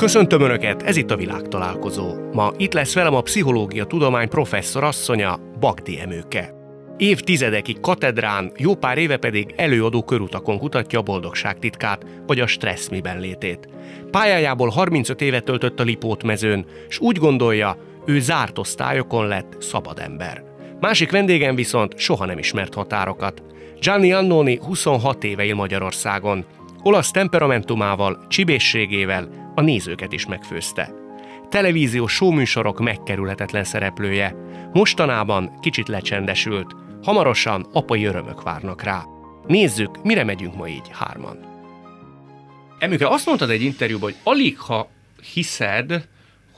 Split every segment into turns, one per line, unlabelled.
Köszöntöm Önöket, ez itt a világtalálkozó. Ma itt lesz velem a pszichológia tudomány professzor asszonya, Bagdi Emőke. Évtizedekig katedrán, jó pár éve pedig előadó körutakon kutatja a boldogság titkát, vagy a stressz miben létét. Pályájából 35 évet töltött a Lipót mezőn, és úgy gondolja, ő zárt osztályokon lett szabad ember. Másik vendégem viszont soha nem ismert határokat. Gianni Annoni 26 éve él Magyarországon. Olasz temperamentumával, csibészségével a nézőket is megfőzte. Televíziós showműsorok megkerülhetetlen szereplője. Mostanában kicsit lecsendesült, hamarosan apai örömök várnak rá. Nézzük, mire megyünk ma így hárman. Emőke, azt mondtad egy interjúban, hogy alig ha hiszed,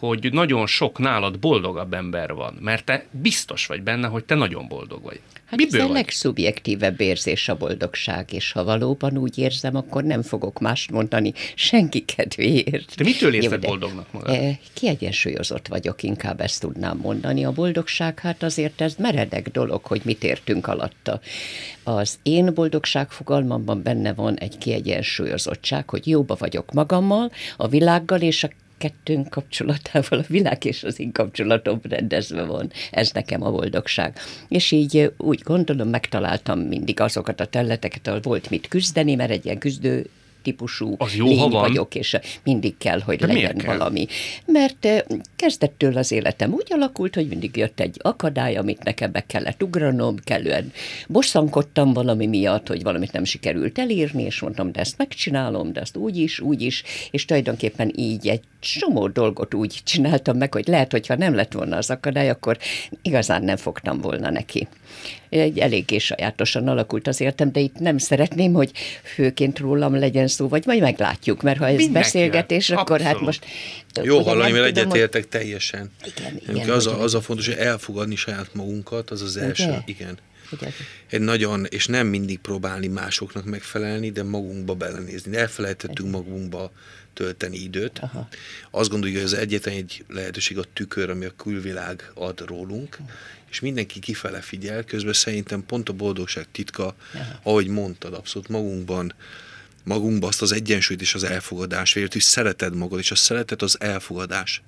hogy nagyon sok nálad boldogabb ember van, mert te biztos vagy benne, hogy te nagyon boldog vagy.
Hát Miből ez a legszubjektívebb érzés a boldogság, és ha valóban úgy érzem, akkor nem fogok mást mondani senki kedvéért.
De mitől érzed boldognak magad? Eh,
kiegyensúlyozott vagyok, inkább ezt tudnám mondani. A boldogság, hát azért ez meredek dolog, hogy mit értünk alatta. Az én boldogság fogalmamban benne van egy kiegyensúlyozottság, hogy jóba vagyok magammal, a világgal és a kettőnk kapcsolatával a világ és az én kapcsolatom rendezve van. Ez nekem a boldogság. És így úgy gondolom, megtaláltam mindig azokat a területeket, ahol volt mit küzdeni, mert egy ilyen küzdő típusú
az jó, lény ha van.
vagyok, és mindig kell, hogy De legyen kell? valami. Mert kezdettől az életem úgy alakult, hogy mindig jött egy akadály, amit nekem be kellett ugranom, kellően bosszankodtam valami miatt, hogy valamit nem sikerült elírni, és mondtam, de ezt megcsinálom, de ezt úgy is, úgy is, és tulajdonképpen így egy csomó dolgot úgy csináltam meg, hogy lehet, hogyha nem lett volna az akadály, akkor igazán nem fogtam volna neki egy eléggé sajátosan alakult az életem, de itt nem szeretném, hogy főként rólam legyen szó, vagy majd meglátjuk, mert ha ez Mindenki beszélgetés, Abszolút. akkor hát most...
Jó hallani, mert egyetértek hogy... teljesen. Igen, igen, az, a, az a fontos, hogy elfogadni saját magunkat, az az első, Ugye? igen. Egy nagyon, és nem mindig próbálni másoknak megfelelni, de magunkba belenézni. Elfelejtettünk magunkba tölteni időt. Aha. Azt gondoljuk, hogy az egyetlen egy lehetőség a tükör, ami a külvilág ad rólunk, és mindenki kifele figyel, közben szerintem pont a boldogság titka, Aha. ahogy mondtad, abszolút magunkban, magunkban azt az egyensúlyt és az elfogadás, hogy szereted magad, és a szeretet az elfogadás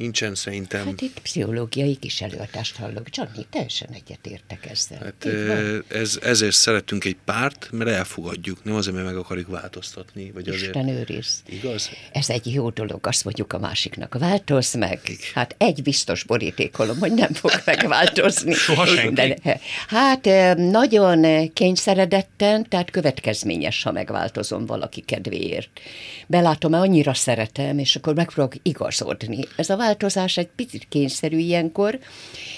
nincsen szerintem.
Hát itt pszichológiai kis előadást hallok. Johnny, teljesen egyetértek ezzel.
Hát ez, ezért szeretünk egy párt, mert elfogadjuk, nem azért, mert meg akarjuk változtatni. Vagy azért...
Isten őriz.
Igaz?
Ez egy jó dolog, azt mondjuk a másiknak. Változz meg. Hát egy biztos borítékolom, hogy nem fog megváltozni.
Soha senki. De,
hát nagyon kényszeredetten, tehát következményes, ha megváltozom valaki kedvéért. Belátom, mert annyira szeretem, és akkor megpróbálok igazodni. Ez a változás egy picit kényszerű ilyenkor,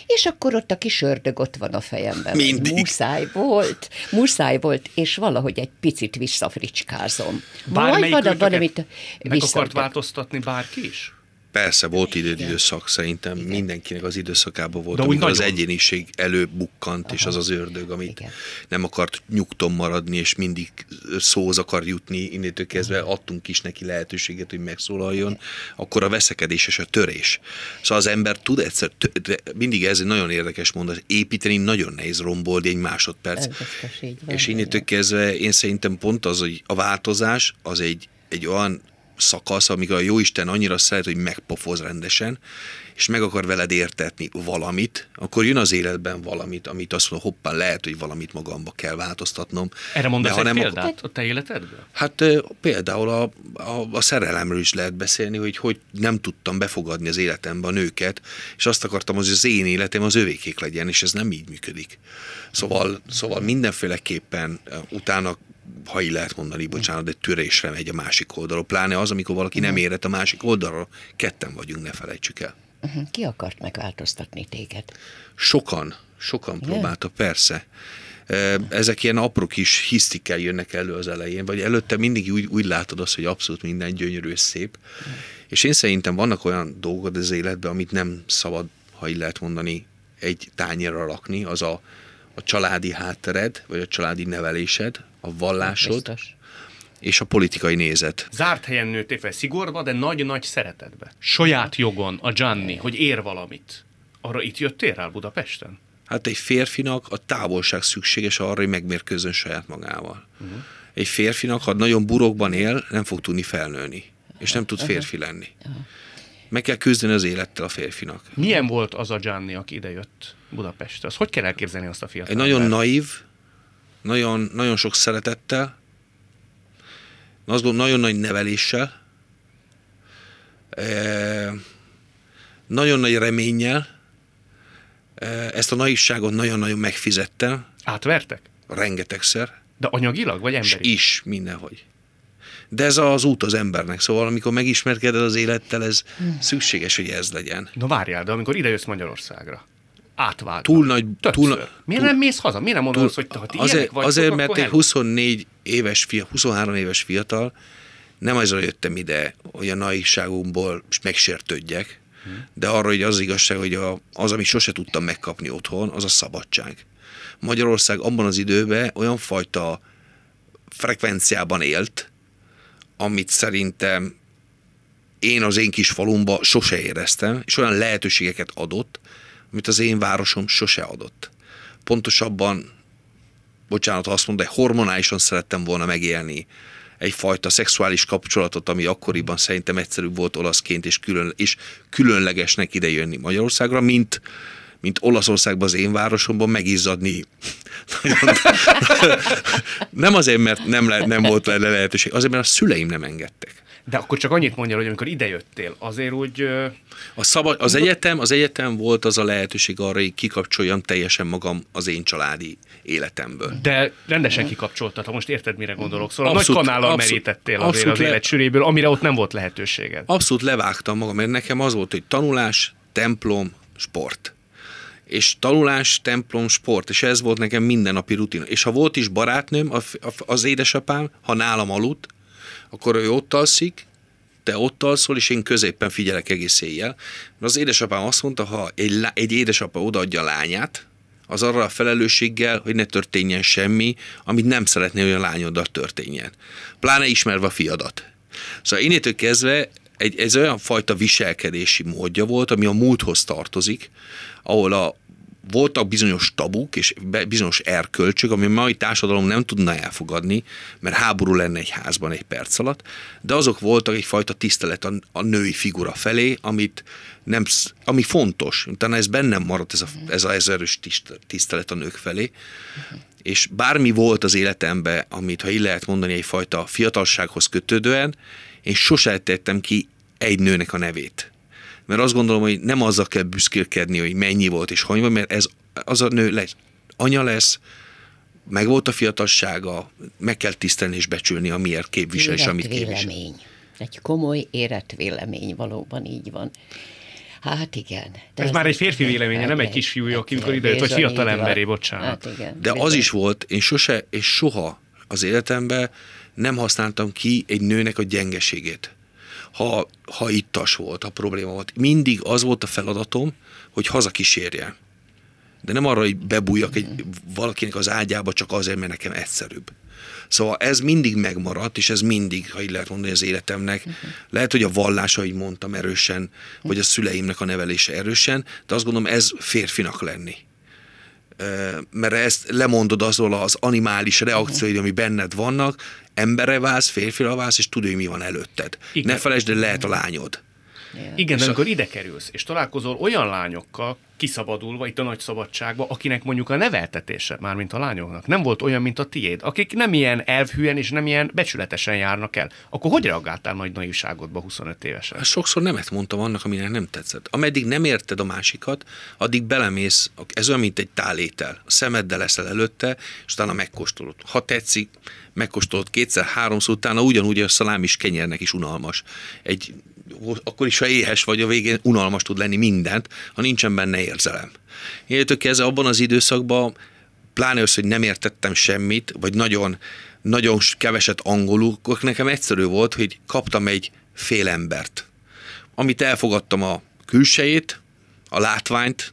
és akkor ott a kis ördög ott van a fejemben.
Mindig.
Muszáj volt, muszáj volt, és valahogy egy picit visszafricskázom.
Bármelyik Majd van, amit meg akart változtatni bárki is?
Persze, volt idő, időszak, szerintem Igen. mindenkinek az időszakában volt, De amikor az egyéniség előbukkant, Aha. és az az ördög, amit Igen. nem akart nyugton maradni, és mindig szóhoz akar jutni, innétől kezdve adtunk is neki lehetőséget, hogy megszólaljon, Igen. akkor a veszekedés és a törés. Szóval az ember tud egyszer, mindig ez egy nagyon érdekes mondat, építeni nagyon nehéz rombolni egy másodperc. és innétől kezdve én szerintem pont az, hogy a változás az egy, egy olyan szakasz, amikor a jóisten annyira szeret, hogy megpofoz rendesen, és meg akar veled értetni valamit, akkor jön az életben valamit, amit azt mondja, hoppá, lehet, hogy valamit magamba kell változtatnom.
Erre mondasz egy példát akar... a te életedből?
Hát például a, a, a szerelemről is lehet beszélni, hogy hogy nem tudtam befogadni az életembe a nőket, és azt akartam, hogy az én életem az övékék legyen, és ez nem így működik. Szóval, szóval mindenféleképpen utána ha így lehet mondani, bocsánat, de törésre megy a másik oldalról. Pláne az, amikor valaki nem érett a másik oldalról. Ketten vagyunk, ne felejtsük el.
Uh-huh. Ki akart megváltoztatni téged?
Sokan, sokan yeah. próbálta, persze. Ezek ilyen apró kis hisztikkel jönnek elő az elején, vagy előtte mindig úgy, úgy látod azt, hogy abszolút minden gyönyörű és szép. Uh-huh. És én szerintem vannak olyan dolgok az életben, amit nem szabad, ha így lehet mondani, egy tányérra rakni, az a, a családi háttered, vagy a családi nevelésed, a vallásod, Biztos. és a politikai nézet.
Zárt helyen nőttél fel szigorba, de nagy-nagy szeretetbe. Saját jogon, a Gianni, hogy ér valamit. Arra itt jöttél rá Budapesten?
Hát egy férfinak a távolság szükséges arra, hogy megmérkőzön saját magával. Uh-huh. Egy férfinak, ha nagyon burokban él, nem fog tudni felnőni. és nem tud férfi lenni. Meg kell küzdeni az élettel a férfinak.
Milyen volt az a Gianni, aki idejött Budapestre? Az hogy kell elképzelni azt a fiatal?
Egy nagyon naív, nagyon, nagyon sok szeretettel, azt gondolom, nagyon nagy neveléssel, e, nagyon nagy reménnyel, e, ezt a naivságot nagyon-nagyon megfizettem.
Átvertek?
Rengetegszer.
De anyagilag, vagy emberi?
Is, mindenhogy. De ez az út az embernek, szóval amikor megismerkeded az élettel, ez szükséges, hogy ez legyen.
Na várjál, de amikor ide Magyarországra, átvált.
Túl nagy... Túl,
Miért túl, nem mész haza? Miért nem mondod túl, hogy ha ti azért,
vagytok, azért, mert egy 24 éves, fia, 23 éves fiatal, nem azzal jöttem ide, hogy a naivságomból megsértődjek, hmm. de arra, hogy az igazság, hogy a, az, amit sose tudtam megkapni otthon, az a szabadság. Magyarország abban az időben olyan fajta frekvenciában élt, amit szerintem én az én kis falumba sose éreztem, és olyan lehetőségeket adott, amit az én városom sose adott. Pontosabban, bocsánat, azt mondom, de hormonálisan szerettem volna megélni egyfajta szexuális kapcsolatot, ami akkoriban szerintem egyszerűbb volt olaszként, és, külön, és különlegesnek idejönni Magyarországra, mint, mint Olaszországban az én városomban megizzadni. nem azért, mert nem, le, nem volt le lehetőség, azért, mert a szüleim nem engedtek.
De akkor csak annyit mondja, hogy amikor idejöttél, azért úgy...
A szabad, az, egyetem, az egyetem volt az a lehetőség arra, hogy kikapcsoljam teljesen magam az én családi életemből.
De rendesen kikapcsoltad, ha most érted, mire gondolok. Szóval abszolút, nagy kanállal abszolút, merítettél azért abszolút az le... élet sűréből, amire ott nem volt lehetőséged.
Abszolút levágtam magam, mert nekem az volt, hogy tanulás, templom, sport és tanulás, templom, sport, és ez volt nekem mindennapi rutin. És ha volt is barátnőm, az édesapám, ha nálam aludt, akkor ő ott alszik, te ott alszol, és én középpen figyelek egész éjjel. Az édesapám azt mondta, ha egy, egy édesapa odaadja a lányát, az arra a felelősséggel, hogy ne történjen semmi, amit nem szeretné, hogy a lányoddal történjen. Pláne ismerve a fiadat. Szóval innétől kezdve egy, ez olyan fajta viselkedési módja volt, ami a múlthoz tartozik, ahol a, voltak bizonyos tabuk és bizonyos erkölcsök, ami a mai társadalom nem tudna elfogadni, mert háború lenne egy házban egy perc alatt, de azok voltak egyfajta tisztelet a, a női figura felé, amit nem, ami fontos. Utána ez bennem maradt, ez a, ez a ez erős tisztelet a nők felé. És bármi volt az életemben, amit, ha így lehet mondani, egyfajta fiatalsághoz kötődően, én sose tettem ki egy nőnek a nevét mert azt gondolom, hogy nem azzal kell büszkélkedni, hogy mennyi volt és hogy van, mert ez az a nő lesz, anya lesz, meg volt a fiatalsága, meg kell tisztelni és becsülni, amiért képvisel és amit képvisel.
vélemény. Egy komoly érett vélemény, valóban így van. Hát igen.
De ez, ez már egy férfi véleménye, nem egy kisfiú, aki mikor idejött, vagy fiatal emberé, bocsánat. Hát
igen, De bizony. az is volt, én sose és soha az életemben nem használtam ki egy nőnek a gyengeségét ha, ha ittas volt, ha probléma volt. Mindig az volt a feladatom, hogy hazakísérjen. De nem arra, hogy bebújjak egy, valakinek az ágyába csak azért, mert nekem egyszerűbb. Szóval ez mindig megmaradt, és ez mindig, ha így lehet mondani az életemnek, uh-huh. lehet, hogy a vallás, ahogy mondtam, erősen, vagy a szüleimnek a nevelése erősen, de azt gondolom, ez férfinak lenni mert ezt lemondod azról az animális reakcióid, ami benned vannak, emberre válsz, férfira válsz, és tudod, hogy mi van előtted. Igen. Ne felejtsd, de lehet a lányod.
Igen, Igen de amikor a... ide kerülsz, és találkozol olyan lányokkal, kiszabadulva itt a nagy szabadságba, akinek mondjuk a neveltetése, mármint a lányoknak, nem volt olyan, mint a tiéd, akik nem ilyen elvhűen és nem ilyen becsületesen járnak el, akkor hogy reagáltál nagy naivságodba 25 évesen?
Hát sokszor nemet mondtam annak, aminek nem tetszett. Ameddig nem érted a másikat, addig belemész, ez olyan, mint egy tálétel. A szemeddel leszel előtte, és utána megkóstolod. Ha tetszik, megkóstolod kétszer, háromszor, utána ugyanúgy a szalám is kenyernek is unalmas. Egy akkor is, ha éhes vagy, a végén unalmas tud lenni mindent, ha nincsen benne érzelem. Én kezdve abban az időszakban, pláne az, hogy nem értettem semmit, vagy nagyon, nagyon keveset angolul, akkor nekem egyszerű volt, hogy kaptam egy fél embert, amit elfogadtam a külsejét, a látványt,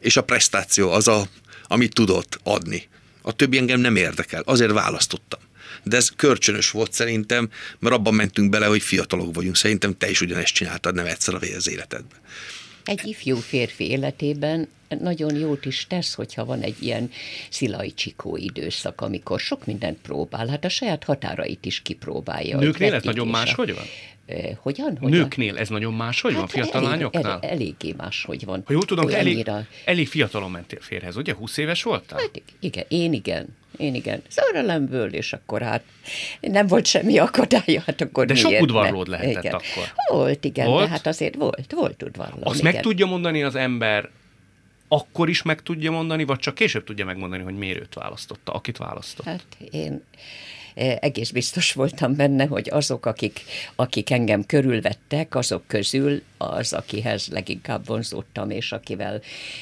és a prestáció az, a, amit tudott adni. A többi engem nem érdekel, azért választottam de ez kölcsönös volt szerintem, mert abban mentünk bele, hogy fiatalok vagyunk. Szerintem te is ugyanezt csináltad, nem egyszer a az életedben.
Egy ifjú férfi életében nagyon jót is tesz, hogyha van egy ilyen szilajcsikó időszak, amikor sok mindent próbál, hát a saját határait is kipróbálja.
Nőknél ez nagyon más, hogy van?
hogyan? hogyan?
Nőknél ez nagyon más, hogy hát van, fiatal elég, lányoknál?
El, eléggé más, hogy van.
Ha jól tudom, elég, elég fiatalon mentél férhez, ugye? 20 éves voltál?
Hát igen, én igen. Én igen. Szerelemből, és akkor hát nem volt semmi akadálya, hát akkor
De sok udvarlód ne? lehetett igen. akkor.
Volt, igen, volt? de hát azért volt, volt udvarló.
Azt igen. meg tudja mondani az ember, akkor is meg tudja mondani, vagy csak később tudja megmondani, hogy miért őt választotta, akit választott?
Hát én egész biztos voltam benne, hogy azok, akik, akik engem körülvettek, azok közül az, akihez leginkább vonzódtam, és akivel,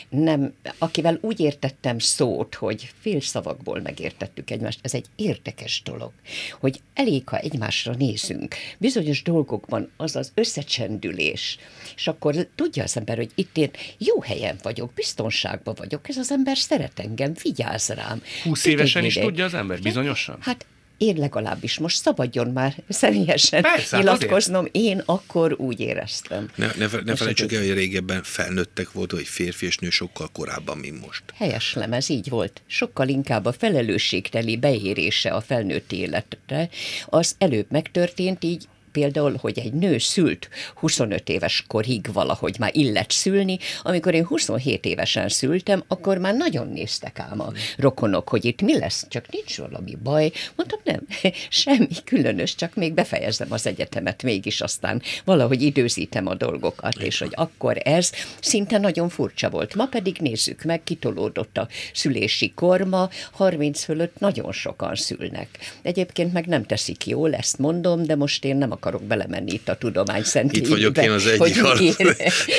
nem, akivel úgy értettem szót, hogy fél szavakból megértettük egymást. Ez egy érdekes dolog, hogy elég, ha egymásra nézünk. Bizonyos dolgokban az az összecsendülés, és akkor tudja az ember, hogy itt én jó helyen vagyok, biztonságban vagyok, ez az ember szeret engem, vigyáz rám.
Húsz évesen is tudja az ember, bizonyosan?
Hát én legalábbis most szabadjon már személyesen Persze, hát nyilatkoznom, azért. én akkor úgy éreztem.
Ne, ne, ne felejtsük el, hogy régebben felnőttek volt, hogy férfi és nő sokkal korábban, mint most.
Helyes ez így volt. Sokkal inkább a felelősségteli beérése a felnőtt életre, az előbb megtörtént, így például, hogy egy nő szült 25 éves korig valahogy már illet szülni, amikor én 27 évesen szültem, akkor már nagyon néztek ám a rokonok, hogy itt mi lesz, csak nincs valami baj. Mondtam, nem, semmi különös, csak még befejezem az egyetemet mégis, aztán valahogy időzítem a dolgokat, és hogy akkor ez szinte nagyon furcsa volt. Ma pedig nézzük meg, kitolódott a szülési korma, 30 fölött nagyon sokan szülnek. Egyébként meg nem teszik jól, ezt mondom, de most én nem akarok belemenni itt a tudomány
szentélyébe. Itt vagyok én az egyik
hogy én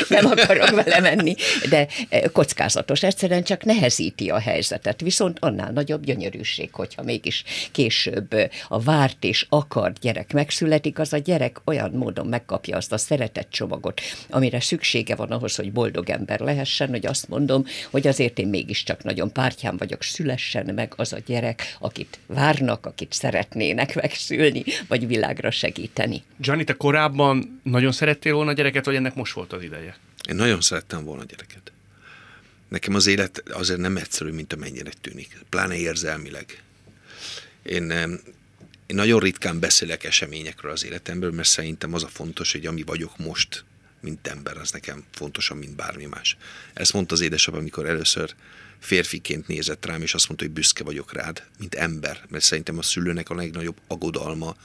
nem akarok belemenni, de e, kockázatos. Egyszerűen csak nehezíti a helyzetet. Viszont annál nagyobb gyönyörűség, hogyha mégis később a várt és akart gyerek megszületik, az a gyerek olyan módon megkapja azt a szeretett csomagot, amire szüksége van ahhoz, hogy boldog ember lehessen, hogy azt mondom, hogy azért én mégiscsak nagyon pártján vagyok, szülessen meg az a gyerek, akit várnak, akit szeretnének megszülni, vagy világra segíteni.
Gianni, te korábban nagyon szerettél volna gyereket, vagy ennek most volt az ideje?
Én nagyon szerettem volna gyereket. Nekem az élet azért nem egyszerű, mint amennyire tűnik, pláne érzelmileg. Én, én nagyon ritkán beszélek eseményekről az életemből, mert szerintem az a fontos, hogy ami vagyok most, mint ember, az nekem fontosabb, mint bármi más. Ezt mondta az édesapám, amikor először férfiként nézett rám, és azt mondta, hogy büszke vagyok rád, mint ember, mert szerintem a szülőnek a legnagyobb agodalma,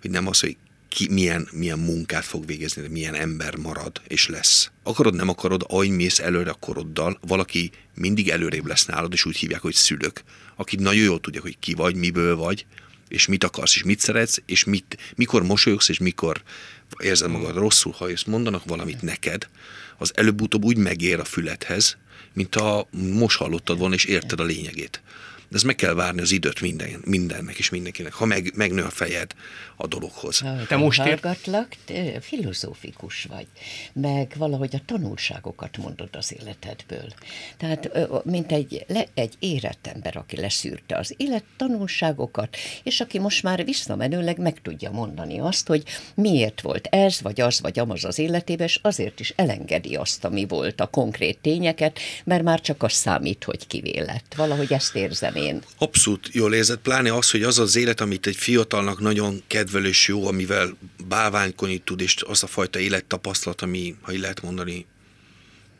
hogy nem az, hogy ki milyen, milyen munkát fog végezni, milyen ember marad és lesz. Akarod, nem akarod, ahogy mész előre a koroddal, valaki mindig előrébb lesz nálad, és úgy hívják, hogy szülök, aki nagyon jól tudja, hogy ki vagy, miből vagy, és mit akarsz, és mit szeretsz, és mit, mikor mosolyogsz, és mikor érzed magad rosszul, ha ezt mondanak valamit neked, az előbb-utóbb úgy megér a fülethez, mint a most hallottad volna, és érted a lényegét de ez meg kell várni az időt minden, mindennek és mindenkinek, ha meg, megnő a fejed a dologhoz.
Ha, te most hallgatlak, te filozófikus vagy, meg valahogy a tanulságokat mondod az életedből. Tehát, mint egy, le, egy érett ember, aki leszűrte az élet tanulságokat, és aki most már visszamenőleg meg tudja mondani azt, hogy miért volt ez, vagy az, vagy amaz az életében, és azért is elengedi azt, ami volt, a konkrét tényeket, mert már csak az számít, hogy kivé lett. Valahogy ezt érzem én.
Abszolút jól érzed, pláne az, hogy az az élet, amit egy fiatalnak nagyon kedvel és jó, amivel báványkodni tud, és az a fajta élettapasztalat, ami, ha így lehet mondani,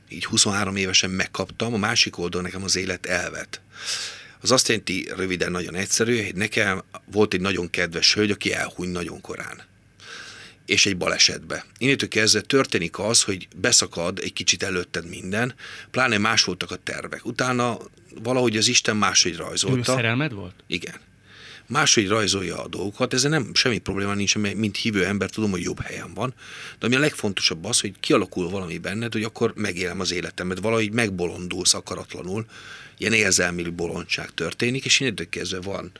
így 23 évesen megkaptam, a másik oldalon nekem az élet elvet. Az azt jelenti, röviden, nagyon egyszerű, hogy nekem volt egy nagyon kedves hölgy, aki elhuny nagyon korán és egy balesetbe. Innentől kezdve történik az, hogy beszakad egy kicsit előtted minden, pláne más voltak a tervek. Utána valahogy az Isten máshogy rajzolta.
Ő szerelmed volt?
Igen. Máshogy rajzolja a dolgokat, ezzel nem semmi probléma nincs, mert mint hívő ember tudom, hogy jobb helyen van. De ami a legfontosabb az, hogy kialakul valami benned, hogy akkor megélem az életemet, valahogy megbolondulsz akaratlanul, ilyen érzelmi bolondság történik, és innentől kezdve van,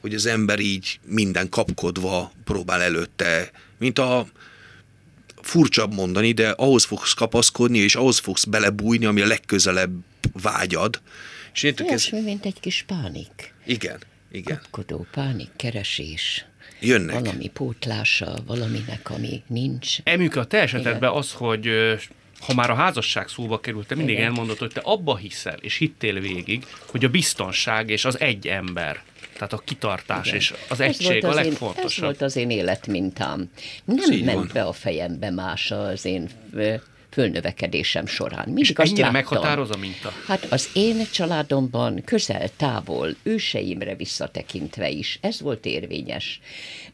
hogy az ember így minden kapkodva próbál előtte, mint a furcsabb mondani, de ahhoz fogsz kapaszkodni, és ahhoz fogsz belebújni, ami a legközelebb vágyad,
és én Olyasmi, ez... mint egy kis pánik.
Igen, igen.
Kapkodó pánik, keresés.
Jönnek.
Valami pótlása, valaminek, ami nincs.
Emük, a te esetedben az, hogy ha már a házasság szóba került, te mindig Igen. elmondod, hogy te abba hiszel, és hittél végig, hogy a biztonság és az egy ember tehát a kitartás Igen. és az egység a legfontosabb.
Én, ez volt az én életmintám. Nem ment van. be a fejembe más az én fölnövekedésem során.
Mindig és azt ennyire láttam, meghatároz a minta?
Hát az én családomban közel, távol, őseimre visszatekintve is, ez volt érvényes.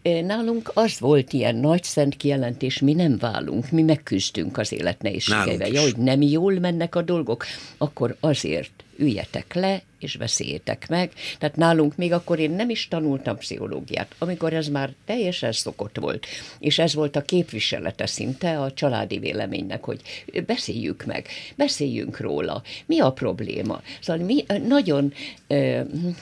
Nálunk az volt ilyen nagy szent kijelentés, mi nem válunk, mi megküzdünk az élet nehézségeivel. Ja, hogy nem jól mennek a dolgok, akkor azért üljetek le, és beszéljétek meg. Tehát nálunk még akkor én nem is tanultam pszichológiát, amikor ez már teljesen szokott volt, és ez volt a képviselete szinte a családi véleménynek, hogy beszéljük meg, beszéljünk róla, mi a probléma. Szóval mi, nagyon,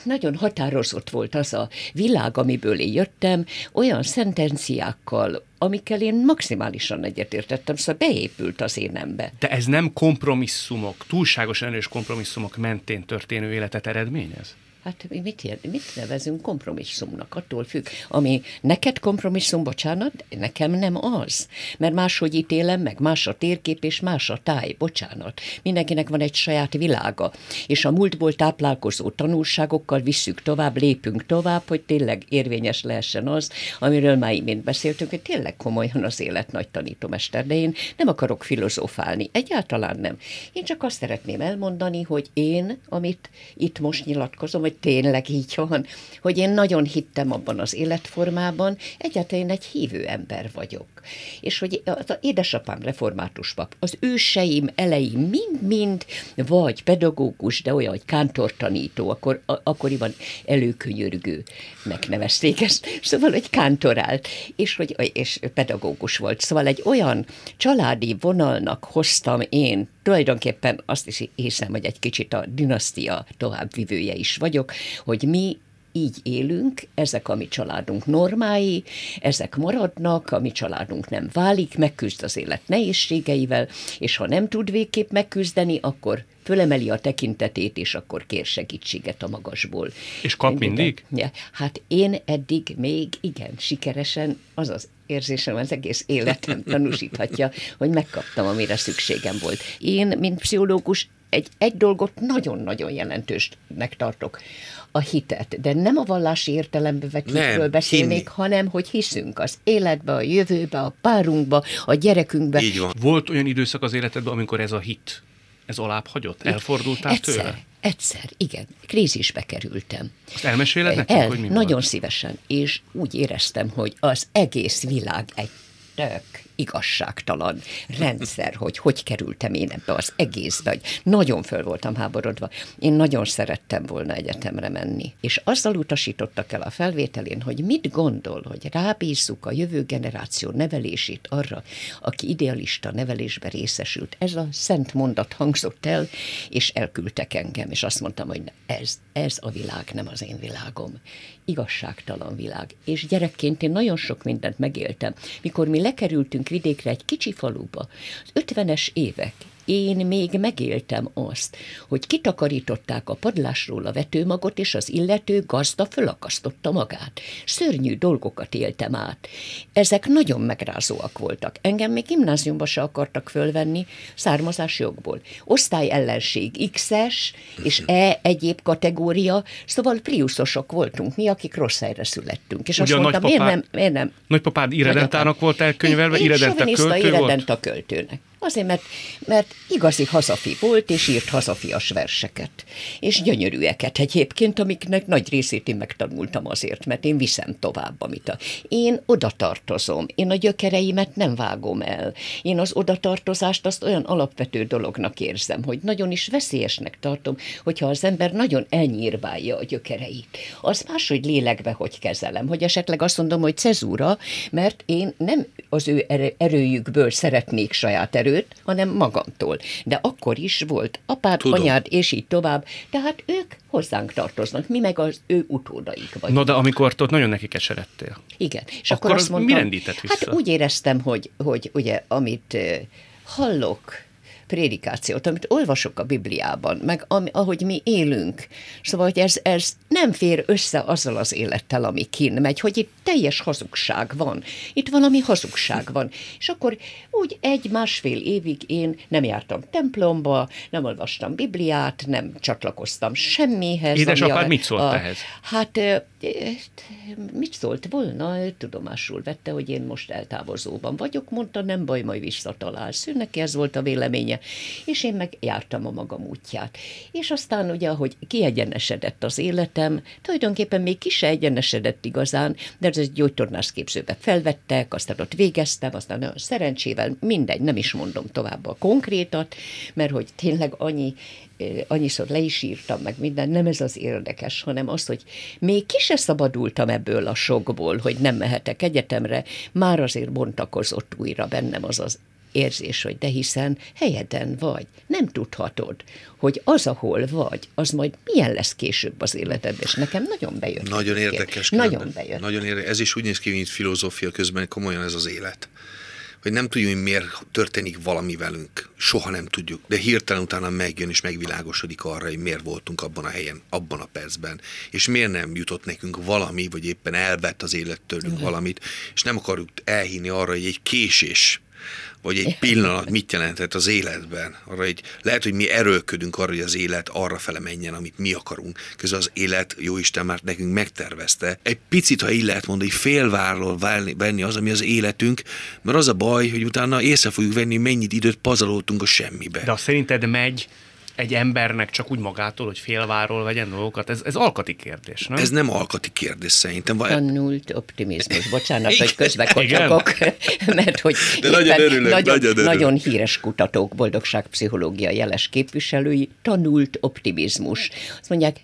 nagyon határozott volt az a világ, amiből én jöttem, olyan szentenciákkal, amikkel én maximálisan egyetértettem, szóval beépült az énembe.
De ez nem kompromisszumok, túlságosan erős kompromisszumok mentén történő életet eredményez?
Hát mit, ér, mit nevezünk kompromisszumnak? Attól függ. Ami neked kompromisszum, bocsánat, nekem nem az. Mert máshogy ítélem meg, más a térkép és más a táj, bocsánat. Mindenkinek van egy saját világa. És a múltból táplálkozó tanulságokkal visszük tovább, lépünk tovább, hogy tényleg érvényes lehessen az, amiről már imént beszéltünk, hogy tényleg komolyan az élet nagy tanítomester. De én nem akarok filozófálni, egyáltalán nem. Én csak azt szeretném elmondani, hogy én, amit itt most nyilatkozom, hogy tényleg így van, hogy én nagyon hittem abban az életformában, egyáltalán én egy hívő ember vagyok. És hogy az édesapám református pap, az őseim eleim mind-mind vagy pedagógus, de olyan, hogy kántortanító, akkor, akkoriban előkönyörgő megnevezték ezt, szóval egy kántorált, és, hogy, és pedagógus volt. Szóval egy olyan családi vonalnak hoztam én tulajdonképpen azt is hiszem, hogy egy kicsit a dinasztia továbbvivője is vagyok, hogy mi így élünk, ezek a mi családunk normái, ezek maradnak, a mi családunk nem válik, megküzd az élet nehézségeivel, és ha nem tud végképp megküzdeni, akkor fölemeli a tekintetét, és akkor kér segítséget a magasból.
És kap Engedem. mindig?
Ja, hát én eddig még igen, sikeresen, az az érzésem az egész életem tanúsíthatja, hogy megkaptam, amire szükségem volt. Én, mint pszichológus, egy, egy dolgot nagyon-nagyon jelentősnek tartok, a hitet, de nem a vallási értelembe vetjükről beszélnék, hinni. hanem hogy hiszünk az életbe, a jövőbe, a párunkba, a gyerekünkbe.
Így van.
Volt olyan időszak az életedben, amikor ez a hit, ez alább hagyott? Elfordultál
egyszer,
tőle?
Egyszer, igen. Krízisbe kerültem.
Azt elmeséled nekünk,
El, hogy mi Nagyon volt? szívesen, és úgy éreztem, hogy az egész világ egy tök igazságtalan rendszer, hogy hogy kerültem én ebbe az egészbe, hogy nagyon föl voltam háborodva. Én nagyon szerettem volna egyetemre menni. És azzal utasítottak el a felvételén, hogy mit gondol, hogy rábízzuk a jövő generáció nevelését arra, aki idealista nevelésbe részesült. Ez a szent mondat hangzott el, és elküldtek engem, és azt mondtam, hogy ez, ez a világ nem az én világom. Igazságtalan világ. És gyerekként én nagyon sok mindent megéltem. Mikor mi lekerültünk vidékre, egy kicsi faluba, az 50-es évek, én még megéltem azt, hogy kitakarították a padlásról a vetőmagot, és az illető gazda fölakasztotta magát. Szörnyű dolgokat éltem át. Ezek nagyon megrázóak voltak. Engem még gimnáziumba se akartak fölvenni származás jogból. Osztály ellenség X-es és E egyéb kategória, szóval priuszosok voltunk mi, akik rossz helyre születtünk. És
Ugye azt mondtam, miért nem, miért nem? Nagypapád iredentának volt elkönyvelve, iredenta költő volt?
költőnek. Azért, mert, mert igazi hazafi volt, és írt hazafias verseket. És gyönyörűeket egyébként, amiknek nagy részét én megtanultam azért, mert én viszem tovább, amit a... Én oda tartozom, én a gyökereimet nem vágom el. Én az odatartozást azt olyan alapvető dolognak érzem, hogy nagyon is veszélyesnek tartom, hogyha az ember nagyon elnyírválja a gyökereit. Az máshogy lélekbe hogy kezelem, hogy esetleg azt mondom, hogy cezúra, mert én nem az ő erőjükből szeretnék saját erőt, erőt, hanem magamtól. De akkor is volt apád, Tudom. anyád, és így tovább. Tehát ők hozzánk tartoznak, mi meg az ő utódaik vagyunk.
Na de amikor ott nagyon neki keseredtél.
Igen.
És akkor, akkor azt mondtam, mi rendített vissza?
Hát úgy éreztem, hogy, hogy ugye, amit hallok, prédikációt, amit olvasok a Bibliában, meg ami, ahogy mi élünk. Szóval, hogy ez, ez nem fér össze azzal az élettel, ami kin megy, hogy itt teljes hazugság van. Itt valami hazugság van. És akkor úgy egy-másfél évig én nem jártam templomba, nem olvastam Bibliát, nem csatlakoztam semmihez.
Édesapád mit szólt a, ehhez?
Hát mit szólt volna? Tudomásul vette, hogy én most eltávozóban vagyok, mondta, nem baj, majd visszatalálsz. Ő neki ez volt a véleménye, és én meg jártam a magam útját. És aztán ugye, hogy kiegyenesedett az életem, tulajdonképpen még ki se egyenesedett igazán, de ez egy gyógytornászképzőbe felvettek, aztán ott végeztem, aztán nagyon szerencsével, mindegy, nem is mondom tovább a konkrétat, mert hogy tényleg annyi annyiszor le is írtam meg minden, nem ez az érdekes, hanem az, hogy még ki se szabadultam ebből a sokból, hogy nem mehetek egyetemre, már azért bontakozott újra bennem az az érzés, hogy de hiszen helyeden vagy, nem tudhatod, hogy az, ahol vagy, az majd milyen lesz később az életed, és nekem nagyon bejött.
Nagyon érdekes.
Nagyon bejött.
Nagyon érdekes. Ez is úgy néz ki, mint filozófia közben, komolyan ez az élet hogy nem tudjuk, hogy miért történik valami velünk. Soha nem tudjuk. De hirtelen utána megjön és megvilágosodik arra, hogy miért voltunk abban a helyen, abban a percben. És miért nem jutott nekünk valami, vagy éppen elvett az élet tőlünk valamit, és nem akarjuk elhinni arra, hogy egy késés vagy egy pillanat mit jelentett az életben. Arra, hogy lehet, hogy mi erőlködünk arra, hogy az élet arra fele menjen, amit mi akarunk. Közben az élet, jó Isten már nekünk megtervezte. Egy picit, ha így lehet mondani, félvárról venni az, ami az életünk, mert az a baj, hogy utána észre fogjuk venni, mennyit időt pazaroltunk a semmibe.
De szerinted megy egy embernek csak úgy magától, hogy félváról vegyen dolgokat? Ez, ez alkati kérdés, nem?
Ez nem alkati kérdés szerintem.
Tanult optimizmus. Bocsánat, hogy közbe kocsakok, mert hogy
De nagyon örülök,
nagyon,
nagyon, örülök.
nagyon híres kutatók, boldogságpszichológia jeles képviselői, tanult optimizmus. Azt mondják,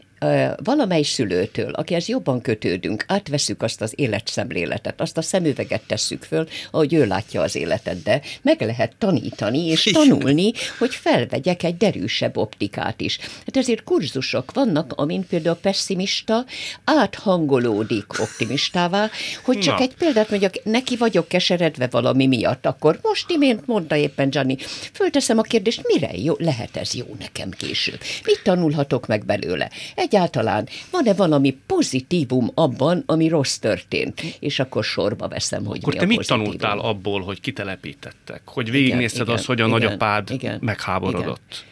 valamely szülőtől, akihez jobban kötődünk, átveszük azt az életszemléletet, azt a szemüveget tesszük föl, ahogy ő látja az életet, de meg lehet tanítani és tanulni, hogy felvegyek egy derűsebb optikát is. Hát ezért kurzusok vannak, amint például pessimista áthangolódik optimistává, hogy csak Na. egy példát mondjak, neki vagyok keseredve valami miatt, akkor most imént mondta éppen Gianni, fölteszem a kérdést, mire jó, lehet ez jó nekem később? Mit tanulhatok meg belőle? Egy egyáltalán van-e valami pozitívum abban, ami rossz történt, és akkor sorba veszem, hogy
akkor
mi
te
a
mit tanultál abból, hogy kitelepítettek? Hogy végignézted azt, hogy a igen, nagyapád igen, megháborodott? Igen.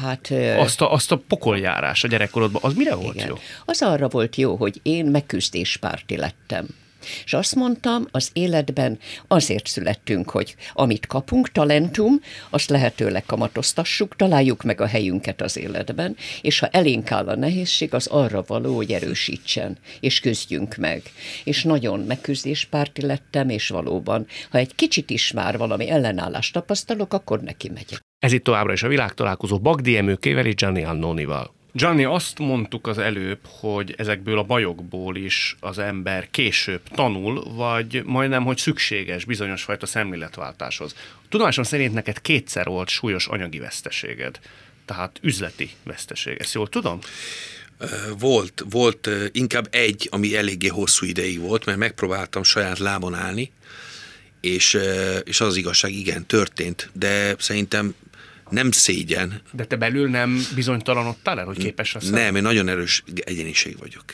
Hát, azt, a, azt a pokoljárás a gyerekkorodban, az mire volt igen. jó?
Az arra volt jó, hogy én megküzdéspárti lettem. És azt mondtam, az életben azért születtünk, hogy amit kapunk, talentum, azt lehetőleg kamatoztassuk, találjuk meg a helyünket az életben, és ha elénk áll a nehézség, az arra való, hogy erősítsen, és küzdjünk meg. És nagyon megküzdéspárti lettem, és valóban, ha egy kicsit is már valami ellenállást tapasztalok, akkor neki megyek.
Ez itt továbbra is a világtalálkozó Bagdi Emőkével és Gianni Annonival. Gianni, azt mondtuk az előbb, hogy ezekből a bajokból is az ember később tanul, vagy majdnem, hogy szükséges bizonyos fajta szemléletváltáshoz. Tudomásom szerint neked kétszer volt súlyos anyagi veszteséged, tehát üzleti veszteség. Ezt jól tudom?
Volt, volt inkább egy, ami eléggé hosszú ideig volt, mert megpróbáltam saját lábon állni, és, és az, az igazság, igen, történt, de szerintem nem szégyen.
De te belül nem bizonytalanodtál el, hogy képes leszel?
Nem, én nagyon erős egyeniség vagyok.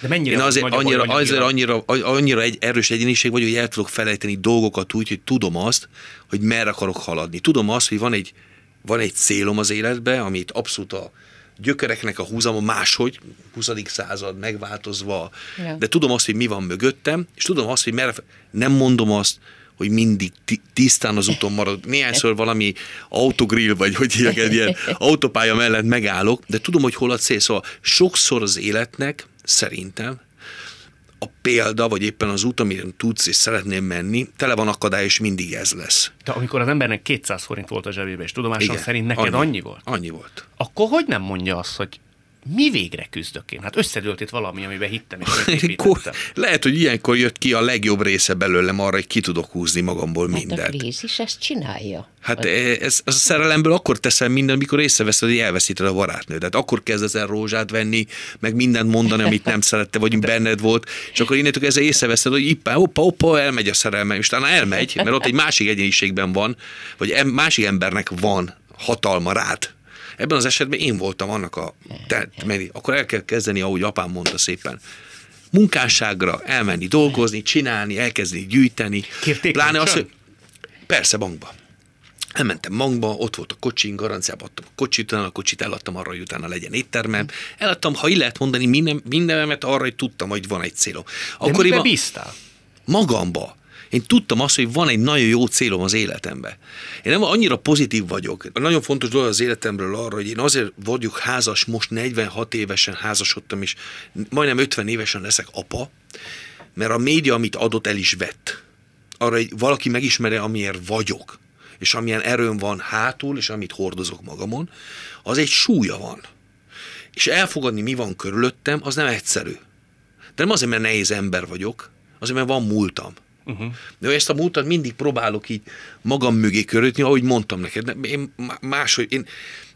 De mennyire
én azért annyira, azért annyira, annyira egy erős egyéniség vagyok, hogy el tudok felejteni dolgokat úgy, hogy tudom azt, hogy merre akarok haladni. Tudom azt, hogy van egy, van egy célom az életbe, amit abszolút a gyökereknek a húzama máshogy, 20. század megváltozva, ja. de tudom azt, hogy mi van mögöttem, és tudom azt, hogy merre, nem mondom azt, hogy mindig tisztán az úton marad. Néhányszor valami autogrill, vagy hogy hívják, egy ilyen autópálya mellett megállok, de tudom, hogy hol a cél. Szóval sokszor az életnek, szerintem, a példa, vagy éppen az út, amire tudsz és szeretném menni, tele van akadály, és mindig ez lesz.
De amikor az embernek 200 forint volt a zsebében, és tudomásom Igen, szerint neked annyi, annyi volt?
Annyi volt.
Akkor hogy nem mondja azt, hogy mi végre küzdök én? Hát összedőlt itt valami, amiben hittem és
Lehet, hogy ilyenkor jött ki a legjobb része belőlem arra, hogy ki tudok húzni magamból hát mindent.
a krízis ezt csinálja.
Hát ez, ez a szerelemből akkor teszem minden, amikor észreveszed, hogy elveszíted a barátnődet. Akkor kezdesz el rózsát venni, meg mindent mondani, amit nem szerette, vagy De. benned volt, és akkor innentől ezzel észreveszed, hogy ippá, hoppa, hoppa, elmegy a szerelme, és talán elmegy, mert ott egy másik egyéniségben van, vagy másik embernek van hatalma rád. Ebben az esetben én voltam annak a, te, mert akkor el kell kezdeni, ahogy apám mondta szépen, munkásságra elmenni, dolgozni, csinálni, elkezdeni gyűjteni.
Kérték Pláne az, hogy
persze bankba. Elmentem bankba, ott volt a kocsin, garanciába adtam a kocsit, utána a kocsit eladtam arra, hogy utána legyen éttermem. Eladtam, ha így lehet mondani, minden, mindenemet arra, hogy tudtam, hogy van egy célom.
Akkor De bíztál?
Magamba. Én tudtam azt, hogy van egy nagyon jó célom az életemben. Én nem annyira pozitív vagyok. Nagyon fontos dolog az életemről arra, hogy én azért vagyok házas, most 46 évesen házasodtam, és majdnem 50 évesen leszek apa, mert a média, amit adott, el is vett. Arra, hogy valaki megismerje, amiért vagyok, és amilyen erőm van hátul, és amit hordozok magamon, az egy súlya van. És elfogadni, mi van körülöttem, az nem egyszerű. De nem azért, mert nehéz ember vagyok, azért, mert van múltam. Uh-huh. De ezt a múltat mindig próbálok így magam mögé körötni, ahogy mondtam neked. Én máshogy, én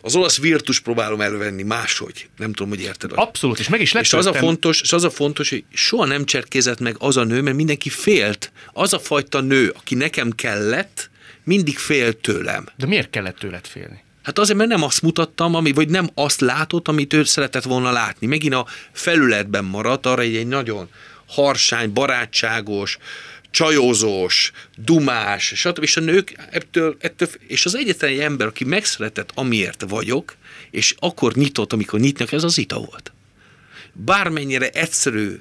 az olasz virtus próbálom elővenni máshogy. Nem tudom, hogy érted.
Abszolút, és meg is
És az a fontos, és az a fontos, hogy soha nem cserkézett meg az a nő, mert mindenki félt. Az a fajta nő, aki nekem kellett, mindig félt tőlem.
De miért kellett tőled félni?
Hát azért, mert nem azt mutattam, ami, vagy nem azt látott, amit ő szeretett volna látni. Megint a felületben maradt, arra egy, egy nagyon harsány, barátságos, csajozós, dumás, stb. És a nők ettől, ettől, és az egyetlen ember, aki megszületett, amiért vagyok, és akkor nyitott, amikor nyitnak, ez az Ita volt. Bármennyire egyszerű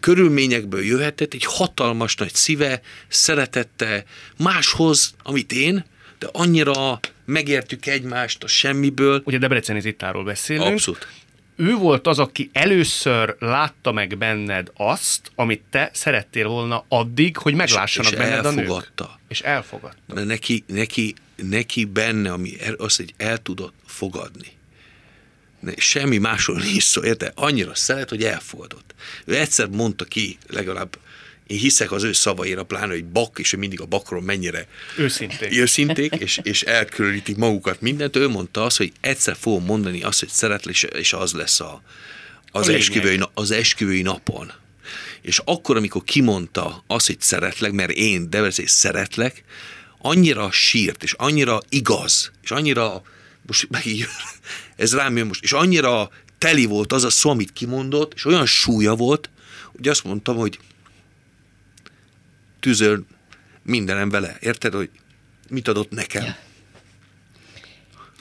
körülményekből jöhetett, egy hatalmas nagy szíve, szeretette máshoz, amit én, de annyira megértük egymást a semmiből.
Ugye Debreceni Zittáról beszélünk.
Abszolút
ő volt az, aki először látta meg benned azt, amit te szerettél volna addig, hogy meglássanak és, és benned elfogadta. a nők. És elfogadta.
Mert neki, neki, neki benne, ami az, hogy el tudott fogadni. Semmi másról nincs szó, érte? Annyira szeret, hogy elfogadott. Ő egyszer mondta ki, legalább én hiszek az ő szavaira, pláne, hogy bak, és ő mindig a bakról mennyire
őszinték,
őszinték és, és elkülönítik magukat mindent. Ő mondta azt, hogy egyszer fogom mondani azt, hogy szeretlek, és az lesz a, az, a esküvői, az esküvői napon. És akkor, amikor kimondta azt, hogy szeretlek, mert én, Devezés, szeretlek, annyira sírt, és annyira igaz, és annyira, most megint ez rám jön most, és annyira teli volt az a szó, amit kimondott, és olyan súlya volt, hogy azt mondtam, hogy tűzöl mindenem vele. Érted, hogy mit adott nekem? Ja.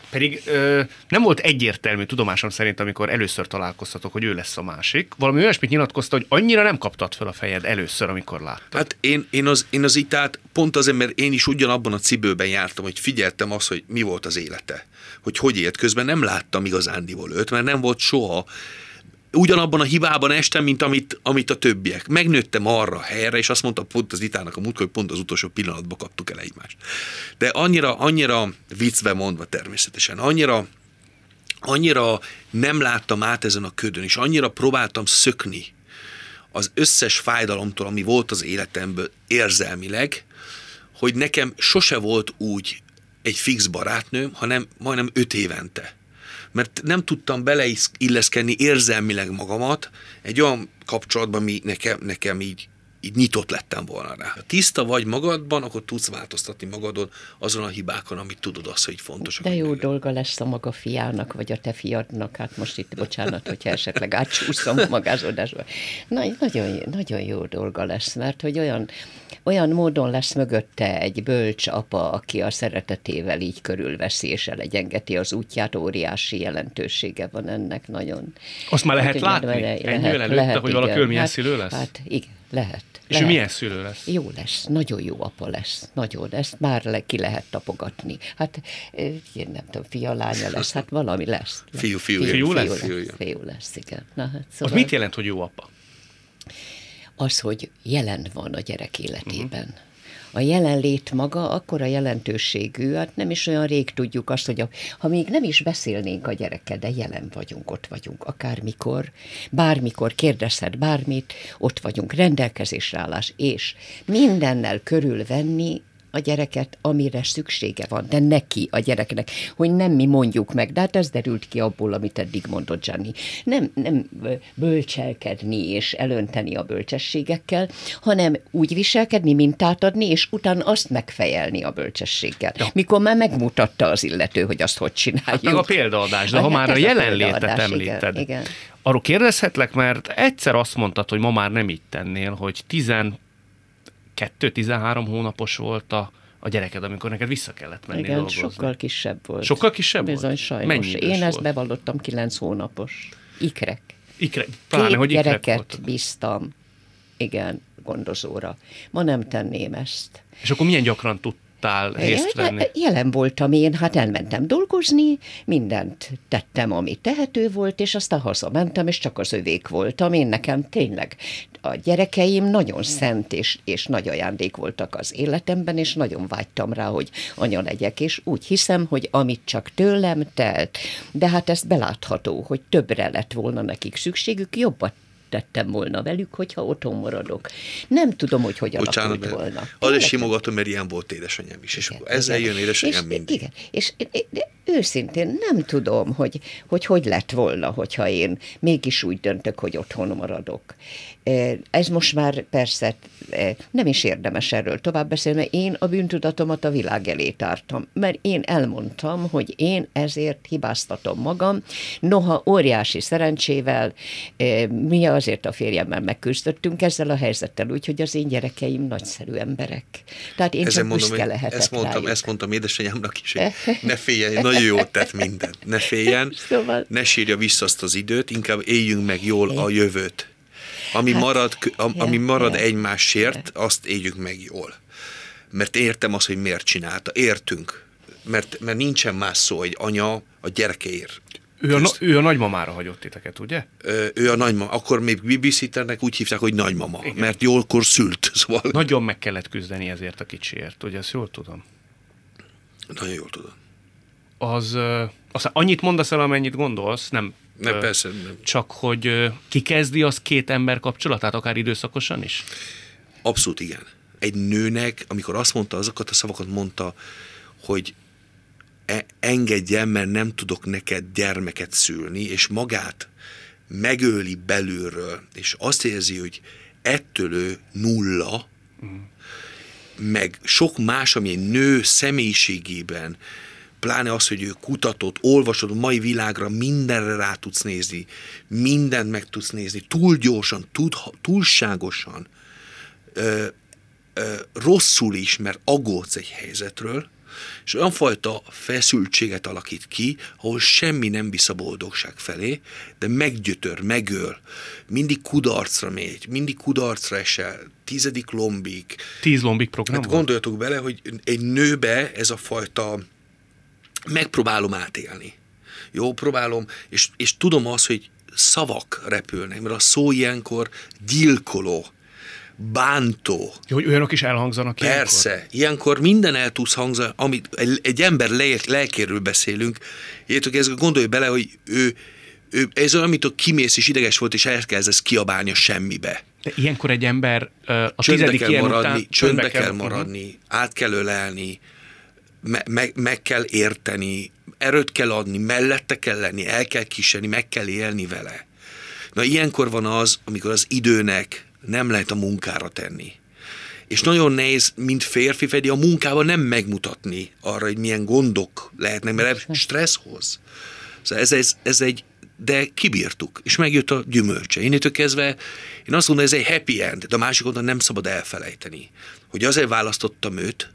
Pedig ö, nem volt egyértelmű tudomásom szerint, amikor először találkoztatok, hogy ő lesz a másik. Valami olyasmit nyilatkozta, hogy annyira nem kaptad fel a fejed először, amikor láttad.
Hát én, én, az, én az itát pont azért, mert én is ugyanabban a cibőben jártam, hogy figyeltem azt, hogy mi volt az élete. Hogy hogy élt közben, nem láttam igazándiból őt, mert nem volt soha ugyanabban a hibában estem, mint amit, amit a többiek. Megnőttem arra a helyre, és azt mondta pont az itának a múlt, hogy pont az utolsó pillanatban kaptuk el egymást. De annyira, annyira viccbe mondva természetesen, annyira annyira nem láttam át ezen a ködön, és annyira próbáltam szökni az összes fájdalomtól, ami volt az életemből érzelmileg, hogy nekem sose volt úgy egy fix barátnőm, hanem majdnem öt évente mert nem tudtam beleilleszkedni érzelmileg magamat egy olyan kapcsolatban, ami nekem, nekem így így nyitott lettem volna rá. Ha tiszta vagy magadban, akkor tudsz változtatni magadon azon a hibákon, amit tudod azt, hogy fontos.
De jó dolga lesz a maga fiának, vagy a te fiadnak, hát most itt bocsánat, hogyha esetleg átcsúszom a magázódásba. Na, nagyon, nagyon jó dolga lesz, mert hogy olyan, olyan módon lesz mögötte egy bölcs apa, aki a szeretetével így körülveszi és elegyengeti az útját, óriási jelentősége van ennek nagyon.
Azt már lehet hát, látni? Lehet, lehet, lehet, hogy valaki milyen hát, szülő lesz?
Hát igen, lehet.
És
lehet.
ő milyen szülő lesz?
Jó lesz, nagyon jó apa lesz, nagyon, ezt már le, ki lehet tapogatni. Hát én nem tudom, fia, lánya lesz, hát valami lesz.
Fiú, fiú,
fiú, fiú lesz?
Fiú, lesz, fiú lesz, igen. Na, hát
szóval... Az mit jelent, hogy jó apa?
Az, hogy jelen van a gyerek életében. Uh-huh a jelenlét maga akkora jelentőségű, hát nem is olyan rég tudjuk azt, hogy a, ha még nem is beszélnénk a gyerekkel, de jelen vagyunk, ott vagyunk, akármikor, bármikor kérdezhet bármit, ott vagyunk, rendelkezésre állás, és mindennel körülvenni a gyereket, amire szüksége van, de neki, a gyereknek, hogy nem mi mondjuk meg, de hát ez derült ki abból, amit eddig mondott Gianni. Nem, nem bölcselkedni és elönteni a bölcsességekkel, hanem úgy viselkedni, mintát adni, és utána azt megfejelni a bölcsességgel. Ja. Mikor már megmutatta az illető, hogy azt hogy csináljuk. Hát
meg a példaadás, de ha már a jelenlétet említed. Igen, igen. Arról kérdezhetlek, mert egyszer azt mondtad, hogy ma már nem így tennél, hogy 12-13 hónapos volt a, a gyereked, amikor neked vissza kellett menni
Igen,
dolgozni.
sokkal kisebb volt.
Sokkal kisebb
Bizony,
volt?
sajnos. Mennyi Én ezt bevallottam 9 hónapos. Ikrek.
Ikrek, pláne, Két
hogy gyereket bíztam, igen, gondozóra. Ma nem tenném ezt.
És akkor milyen gyakran tud, tudtál részt venni?
Jelen voltam én, hát elmentem dolgozni, mindent tettem, ami tehető volt, és aztán hazamentem, és csak az övék voltam. Én nekem tényleg a gyerekeim nagyon szent és, és nagy ajándék voltak az életemben, és nagyon vágytam rá, hogy anya legyek, és úgy hiszem, hogy amit csak tőlem telt, de hát ez belátható, hogy többre lett volna nekik szükségük, jobbat tettem volna velük, hogyha otthon maradok. Nem tudom, hogy hogy Bocsánat, alakult volna.
Az is simogatom, mert ilyen volt édesanyám is, és igen, ezzel igen. jön édesanyám és, mindig.
Igen, és de őszintén nem tudom, hogy, hogy hogy lett volna, hogyha én mégis úgy döntök, hogy otthon maradok. Ez most már persze nem is érdemes erről tovább beszélni, mert én a bűntudatomat a világ elé tártam, mert én elmondtam, hogy én ezért hibáztatom magam, noha óriási szerencsével mi azért a férjemmel megküzdöttünk ezzel a helyzettel, úgyhogy az én gyerekeim nagyszerű emberek. Tehát én Ezen csak mondom, büszke lehetek
ezt mondtam, rájuk. ezt mondtam édesanyámnak is, hogy ne féljen, nagyon jót tett minden. Ne féljen, szóval... ne sírja vissza azt az időt, inkább éljünk meg jól a jövőt. Ami hát, marad, ami marad egymásért, azt éljük meg jól. Mert értem azt, hogy miért csinálta. Értünk. Mert, mert nincsen más szó, egy anya a gyerekeért.
Ő a, ő a nagymamára hagyott titeket, ugye?
Ö, ő a nagymama. Akkor még babysitternek úgy hívták, hogy nagymama, Igen. mert jólkor szült. Szóval...
Nagyon meg kellett küzdeni ezért a kicsiért, ugye ezt jól tudom?
Nagyon jól tudom.
Az, aztán annyit mondasz el, amennyit gondolsz, nem
nem, persze. Nem.
Csak hogy ki kezdi az két ember kapcsolatát, akár időszakosan is?
Abszolút igen. Egy nőnek, amikor azt mondta, azokat a szavakat mondta, hogy e- engedjen, mert nem tudok neked gyermeket szülni, és magát megöli belülről, és azt érzi, hogy ettől ő nulla, uh-huh. meg sok más, ami egy nő személyiségében pláne az, hogy ő kutatott, olvasod a mai világra, mindenre rá tudsz nézni, mindent meg tudsz nézni, túl gyorsan, túl, túlságosan, ö, ö, rosszul is, mert aggódsz egy helyzetről, és olyan fajta feszültséget alakít ki, ahol semmi nem visz a boldogság felé, de meggyötör, megöl, mindig kudarcra megy, mindig kudarcra esel, tizedik lombig.
Tíz lombig program
hát gondoljatok bele, hogy egy nőbe ez a fajta megpróbálom átélni. Jó, próbálom, és, és tudom azt, hogy szavak repülnek, mert a szó ilyenkor gyilkoló, bántó.
Jó, hogy olyanok is elhangzanak
Persze, ilyenkor, ilyenkor minden el tudsz hangzani, amit egy, egy ember lelkéről beszélünk. Értük, ez gondolj bele, hogy ő, ő ez olyan, mint kimész és ideges volt, és elkezdesz kiabálni a semmibe.
De ilyenkor egy ember a
csöndbe tizedik kell maradni, után, csöndbe kell, kell maradni, uh-huh. át kell ölelni, me- meg, meg kell érteni, erőt kell adni, mellette kell lenni, el kell kísérni, meg kell élni vele. Na ilyenkor van az, amikor az időnek nem lehet a munkára tenni. És nagyon nehéz, mint férfi fedi a munkában nem megmutatni arra, hogy milyen gondok lehetnek, mert stressz hoz. Szóval ez, ez, ez egy, de kibírtuk, és megjött a gyümölcse. Én kezdve, én azt mondom, ez egy happy end, de a másik oldalon nem szabad elfelejteni, hogy azért választottam őt,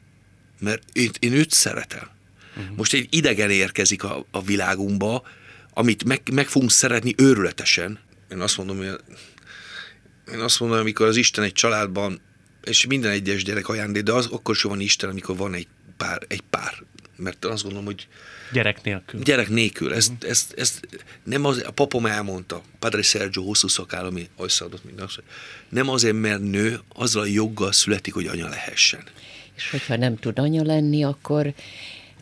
mert én, én őt szeretem. Uh-huh. Most egy idegen érkezik a, a világunkba, amit meg, meg fogunk szeretni őrületesen. Én azt mondom, hogy én azt mondom, amikor az Isten egy családban, és minden egyes gyerek ajándék, de az akkor sem van Isten, amikor van egy pár, egy pár. Mert azt gondolom, hogy
Gyerek nélkül.
Gyerek nélkül. Ezt, uh-huh. ezt, ezt nem az, a papom elmondta, Padre Sergio hosszú szakál, ami összeadott minden, nem azért, mert nő, azzal a joggal születik, hogy anya lehessen
és hogyha nem tud anya lenni, akkor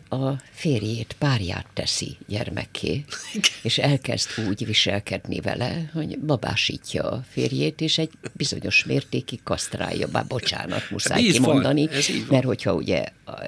a férjét, párját teszi gyermekké, és elkezd úgy viselkedni vele, hogy babásítja a férjét, és egy bizonyos mértékig kasztrálja, bár bocsánat, muszáj kimondani, mert hogyha ugye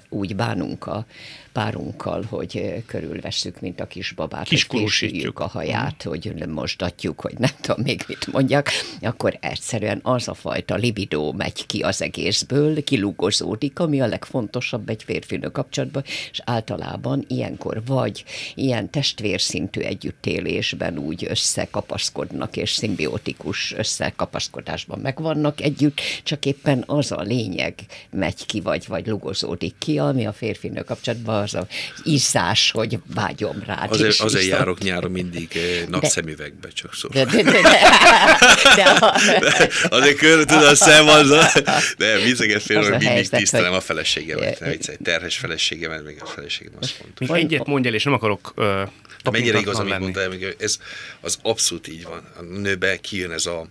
úgy bánunk a párunkkal, hogy körülvesszük, mint a kisbabát,
Kiskurusítjuk
a haját, hogy mosdatjuk, hogy nem tudom még mit mondjak, akkor egyszerűen az a fajta libidó megy ki az egészből, kilugozódik, ami a legfontosabb egy férfinő kapcsolatban, és általában ilyenkor vagy ilyen testvérszintű együttélésben úgy összekapaszkodnak, és szimbiotikus összekapaszkodásban megvannak együtt, csak éppen az a lényeg megy ki, vagy, vagy lugozódik ki, ami a férfinő kapcsolatban az a izzás, hogy vágyom rá.
Azért, azért járok nyáron mindig eh, napszemüvegbe, csak szó. De, de, de, de,
de,
a... de azért körül tud a szem az, de vizeget félről mindig helyzet, tisztelem hogy... a feleségemet. Egy terhes feleségemet, még a feleségem azt mondta.
Még egyet mondj el, és nem akarok uh,
Mennyire igaz, amit mondtál, ez az abszolút így van. A nőbe kijön ez a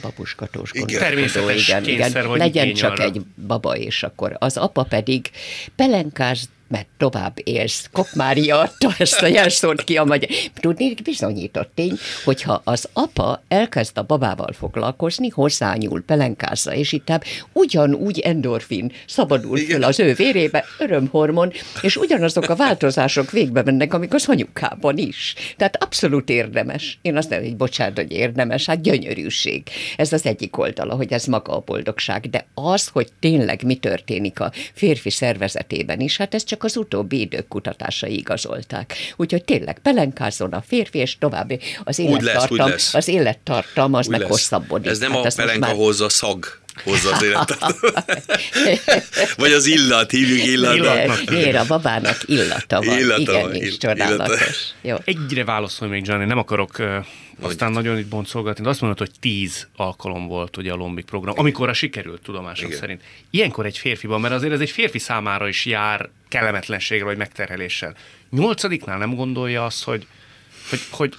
babuskatós
igen. Természetes igen, igen.
Legyen csak arra. egy baba, és akkor az apa pedig pelenkáz mert tovább élsz. Kop Mária adta ezt a jelszót ki a magyar. Tudni, bizonyított tény, hogyha az apa elkezd a babával foglalkozni, hozzányúl, pelenkázza, és itt ugyanúgy endorfin szabadul fel az ő vérébe, örömhormon, és ugyanazok a változások végbe mennek, amik az anyukában is. Tehát abszolút érdemes. Én azt nem, hogy bocsánat, hogy érdemes, hát gyönyörűség. Ez az egyik oldala, hogy ez maga a boldogság, de az, hogy tényleg mi történik a férfi szervezetében is, hát ez csak csak az utóbbi idők kutatásai igazolták. Úgyhogy tényleg pelenkázzon a férfi, és tovább az élettartam, lesz, lesz. az élettartam az úgy meg lesz. hosszabbodik.
Ez nem hát a pelenka már... hozza szag hozza az életet. Vagy az illat, hívjuk illatnak.
Miért a babának illata van. Illata Igen, van. Is, csodálatos. Jó.
Egyre válaszolj még, Gianni, nem akarok uh, aztán nagyon itt boncolgatni, de azt mondod, hogy tíz alkalom volt ugye a Lombik program, amikor a sikerült tudomásom Igen. szerint. Ilyenkor egy férfiban, mert azért ez egy férfi számára is jár kellemetlenségre vagy megterheléssel. Nyolcadiknál nem gondolja azt, hogy, hogy, hogy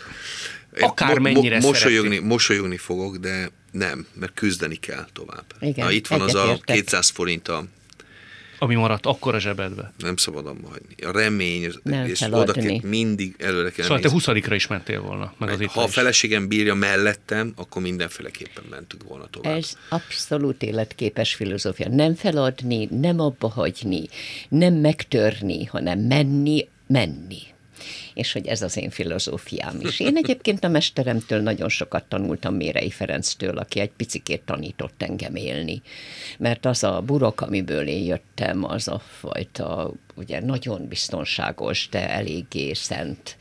akármennyire mo- mo-
mosolyogni, mosolyogni fogok, de nem, mert küzdeni kell tovább. Igen, Na, itt van az a 200 forint a
ami maradt akkor a zsebedbe.
Nem szabad abba hagyni. A remény, nem és oda kell mindig előre kell
Szóval nézni. te 20 is mentél volna, meg, az
Ha a feleségem bírja mellettem, akkor mindenféleképpen mentünk volna tovább.
Ez abszolút életképes filozófia. Nem feladni, nem abba hagyni, nem megtörni, hanem menni, menni és hogy ez az én filozófiám is. Én egyébként a mesteremtől nagyon sokat tanultam Mérei Ferenctől, aki egy picikét tanított engem élni. Mert az a burok, amiből én jöttem, az a fajta ugye nagyon biztonságos, de eléggé szent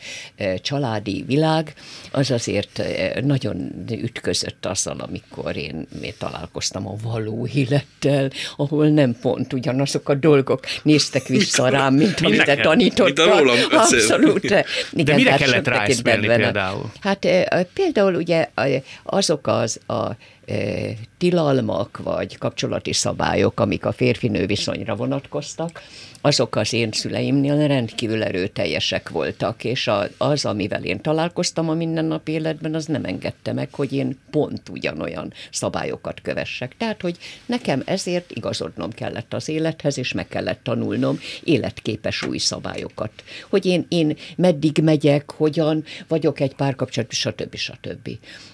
családi világ, az azért nagyon ütközött azzal, amikor én, én találkoztam a való élettel, ahol nem pont ugyanazok a dolgok néztek vissza rám, mint amit te tanítottál. Abszolút.
Igen, de mire kellett ráismerni például?
Hát például ugye azok az a tilalmak vagy kapcsolati szabályok, amik a férfinő viszonyra vonatkoztak, azok az én szüleimnél rendkívül erőteljesek voltak, és az, amivel én találkoztam a mindennapi életben, az nem engedte meg, hogy én pont ugyanolyan szabályokat kövessek. Tehát, hogy nekem ezért igazodnom kellett az élethez, és meg kellett tanulnom életképes új szabályokat. Hogy én, én meddig megyek, hogyan vagyok egy párkapcsolat, stb. stb.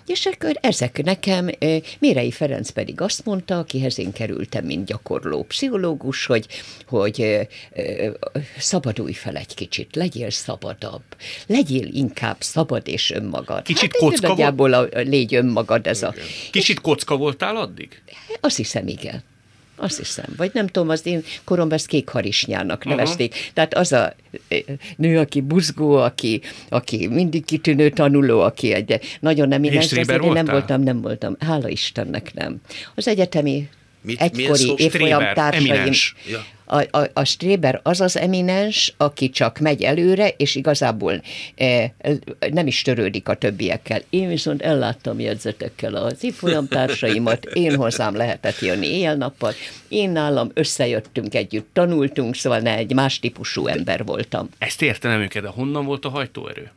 És akkor ezek nekem, Mérei Ferenc pedig azt mondta, akihez én kerültem, mint gyakorló pszichológus, hogy, hogy szabadulj fel egy kicsit, legyél szabadabb, legyél inkább szabad és önmagad.
Kicsit hát, kocka
volt? A, légy önmagad ez a...
Kicsit kocka voltál addig?
Azt hiszem, igen. Azt hiszem. Vagy nem tudom, az én koromban ezt kékharisnyának nevezték. Uh-huh. Tehát az a nő, aki buzgó, aki, aki mindig kitűnő tanuló, aki egy nagyon nem
énes, én
nem voltam, nem voltam. Hála Istennek nem. Az egyetemi Mit, egykori évfolyam társaim. Ja a, a, a Stréber az az eminens, aki csak megy előre, és igazából e, nem is törődik a többiekkel. Én viszont elláttam jegyzetekkel az társaimat, én hozzám lehetett jönni éjjel-nappal, én nálam összejöttünk együtt, tanultunk, szóval ne egy más típusú ember voltam.
Ezt értenem őket, de honnan volt a hajtóerő?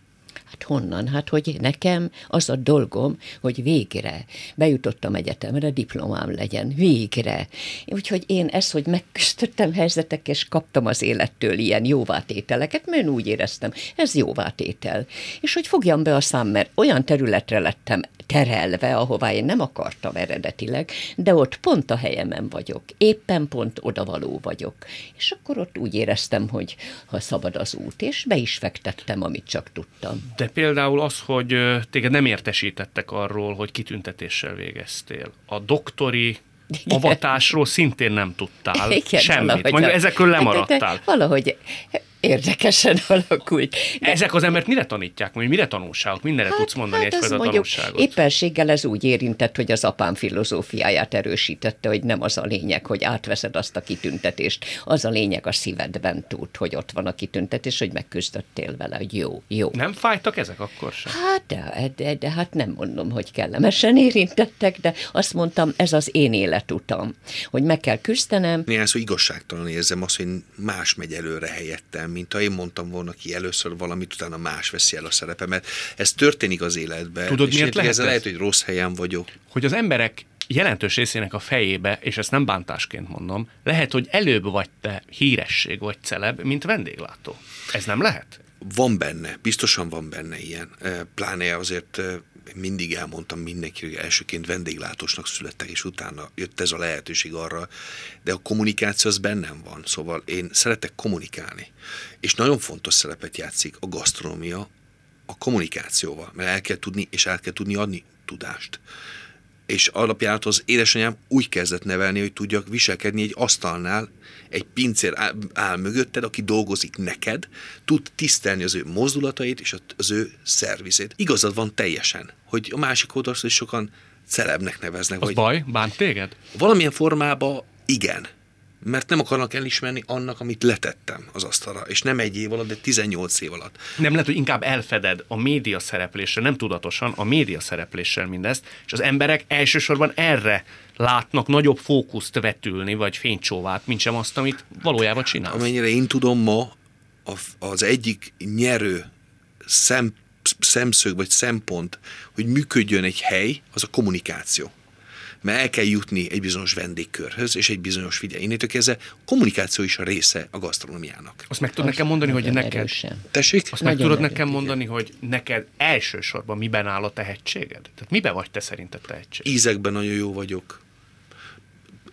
Honnan? Hát, hogy nekem az a dolgom, hogy végre bejutottam egyetemre, diplomám legyen. Végre. Úgyhogy én ezt, hogy megküzdöttem helyzetek, és kaptam az élettől ilyen jóvátételeket, mert én úgy éreztem, ez jóvátétel. És hogy fogjam be a szám, mert olyan területre lettem terelve, ahová én nem akartam eredetileg, de ott pont a helyemen vagyok, éppen pont odavaló vagyok. És akkor ott úgy éreztem, hogy ha szabad az út, és be is fektettem, amit csak tudtam.
De például az, hogy téged nem értesítettek arról, hogy kitüntetéssel végeztél. A doktori avatásról szintén nem tudtál Igen, semmit. Mondjuk ezekről lemaradtál. De, de, de
valahogy érdekesen alakult.
De... Ezek az embert mire tanítják, vagy mire tanulságok? Mindenre hát, tudsz mondani hát egyfajta tanulságot?
Éppenséggel ez úgy érintett, hogy az apám filozófiáját erősítette, hogy nem az a lényeg, hogy átveszed azt a kitüntetést. Az a lényeg a szívedben tud, hogy ott van a kitüntetés, hogy megküzdöttél vele, hogy jó, jó.
Nem fájtak ezek akkor sem?
Hát de, de, de hát nem mondom, hogy kellemesen érintettek, de azt mondtam, ez az én életutam, hogy meg kell küzdenem.
Néhány szó igazságtalan érzem azt, hogy más megy előre helyettem, mint ha én mondtam volna ki először valamit, utána más veszi el a szerepemet. Ez történik az életben.
Tudod, miért lehet ez?
lehet, hogy rossz helyen vagyok.
Hogy az emberek jelentős részének a fejébe, és ezt nem bántásként mondom, lehet, hogy előbb vagy te híresség vagy celeb, mint vendéglátó. Ez nem lehet?
Van benne, biztosan van benne ilyen. Pláne azért mindig elmondtam mindenki, hogy elsőként vendéglátósnak születtek, és utána jött ez a lehetőség arra, de a kommunikáció az bennem van, szóval én szeretek kommunikálni. És nagyon fontos szerepet játszik a gasztronómia a kommunikációval, mert el kell tudni, és el kell tudni adni tudást és alapján az édesanyám úgy kezdett nevelni, hogy tudjak viselkedni egy asztalnál, egy pincér áll, áll mögötted, aki dolgozik neked, tud tisztelni az ő mozdulatait és az ő szervizét. Igazad van teljesen, hogy a másik oldalról is sokan celebnek neveznek.
Az
vagy
baj? Bánt téged?
Valamilyen formában igen mert nem akarnak elismerni annak, amit letettem az asztalra, és nem egy év alatt, de 18 év alatt.
Nem lehet, hogy inkább elfeded a média szerepléssel, nem tudatosan, a média szerepléssel mindezt, és az emberek elsősorban erre látnak nagyobb fókuszt vetülni, vagy fénycsóvát, mint sem azt, amit valójában csinálsz.
Amennyire én tudom ma, az egyik nyerő szem, szemszög vagy szempont, hogy működjön egy hely, az a kommunikáció mert el kell jutni egy bizonyos vendégkörhöz, és egy bizonyos figyelj. Innétől kezdve kommunikáció is a része a gasztronómiának.
Azt meg tudod nekem mondani, hogy neked...
Erősen. Tessék?
Azt meg tudod nekem mondani, hogy neked elsősorban miben áll a tehetséged? Tehát miben vagy te szerinted tehetség?
Ízekben nagyon jó vagyok.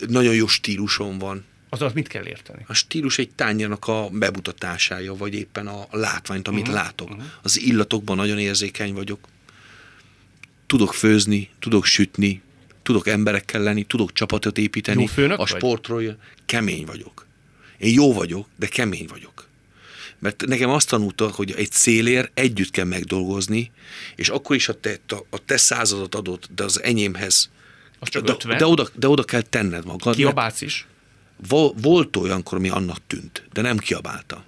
Nagyon jó stílusom van.
Azaz mit kell érteni?
A stílus egy tányérnak a bemutatásája, vagy éppen a látványt, amit uh-huh. látok. Uh-huh. Az illatokban nagyon érzékeny vagyok. Tudok főzni, tudok sütni, tudok emberekkel lenni, tudok csapatot építeni.
Jó főnök
a sportról vagy? kemény vagyok. Én jó vagyok, de kemény vagyok. Mert nekem azt tanulta, hogy egy célért együtt kell megdolgozni, és akkor is a te, a te századat adott, de az enyémhez
az csak
de, de, oda, de oda kell tenned magad.
Kiabálsz is?
Volt olyankor, ami annak tűnt, de nem kiabáltam.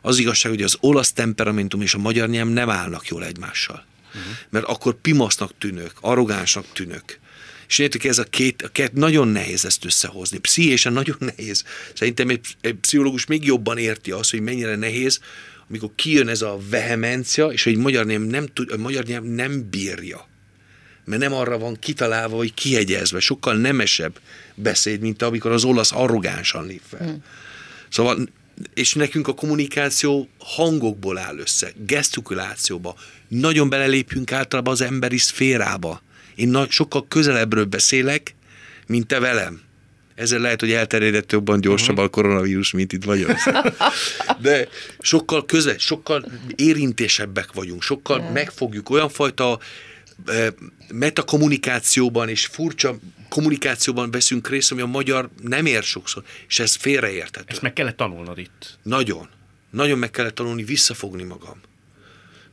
Az igazság, hogy az olasz temperamentum és a magyar nyelv nem állnak jól egymással. Uh-huh. Mert akkor pimasznak tűnök, arrogánsnak tűnök, és értük, ez a két, a két, nagyon nehéz ezt összehozni. Pszichésen nagyon nehéz. Szerintem egy, egy pszichológus még jobban érti azt, hogy mennyire nehéz, amikor kijön ez a vehemencia, és hogy magyar nyelv nem, tud, a magyar nyelv nem bírja. Mert nem arra van kitalálva, hogy kihegyezve, sokkal nemesebb beszéd, mint amikor az olasz arrogánsan lép fel. Hmm. Szóval, és nekünk a kommunikáció hangokból áll össze, gesztikulációba. Nagyon belelépünk általában az emberi szférába én sokkal közelebbről beszélek, mint te velem. Ezzel lehet, hogy elterjedett jobban gyorsabban a koronavírus, mint itt vagyok. De sokkal közel, sokkal érintésebbek vagyunk, sokkal yeah. megfogjuk olyan fajta e, metakommunikációban és furcsa kommunikációban veszünk részt, ami a magyar nem ér sokszor, és ez félreérthető.
Ezt meg kellett tanulnod itt.
Nagyon. Nagyon meg kellett tanulni visszafogni magam.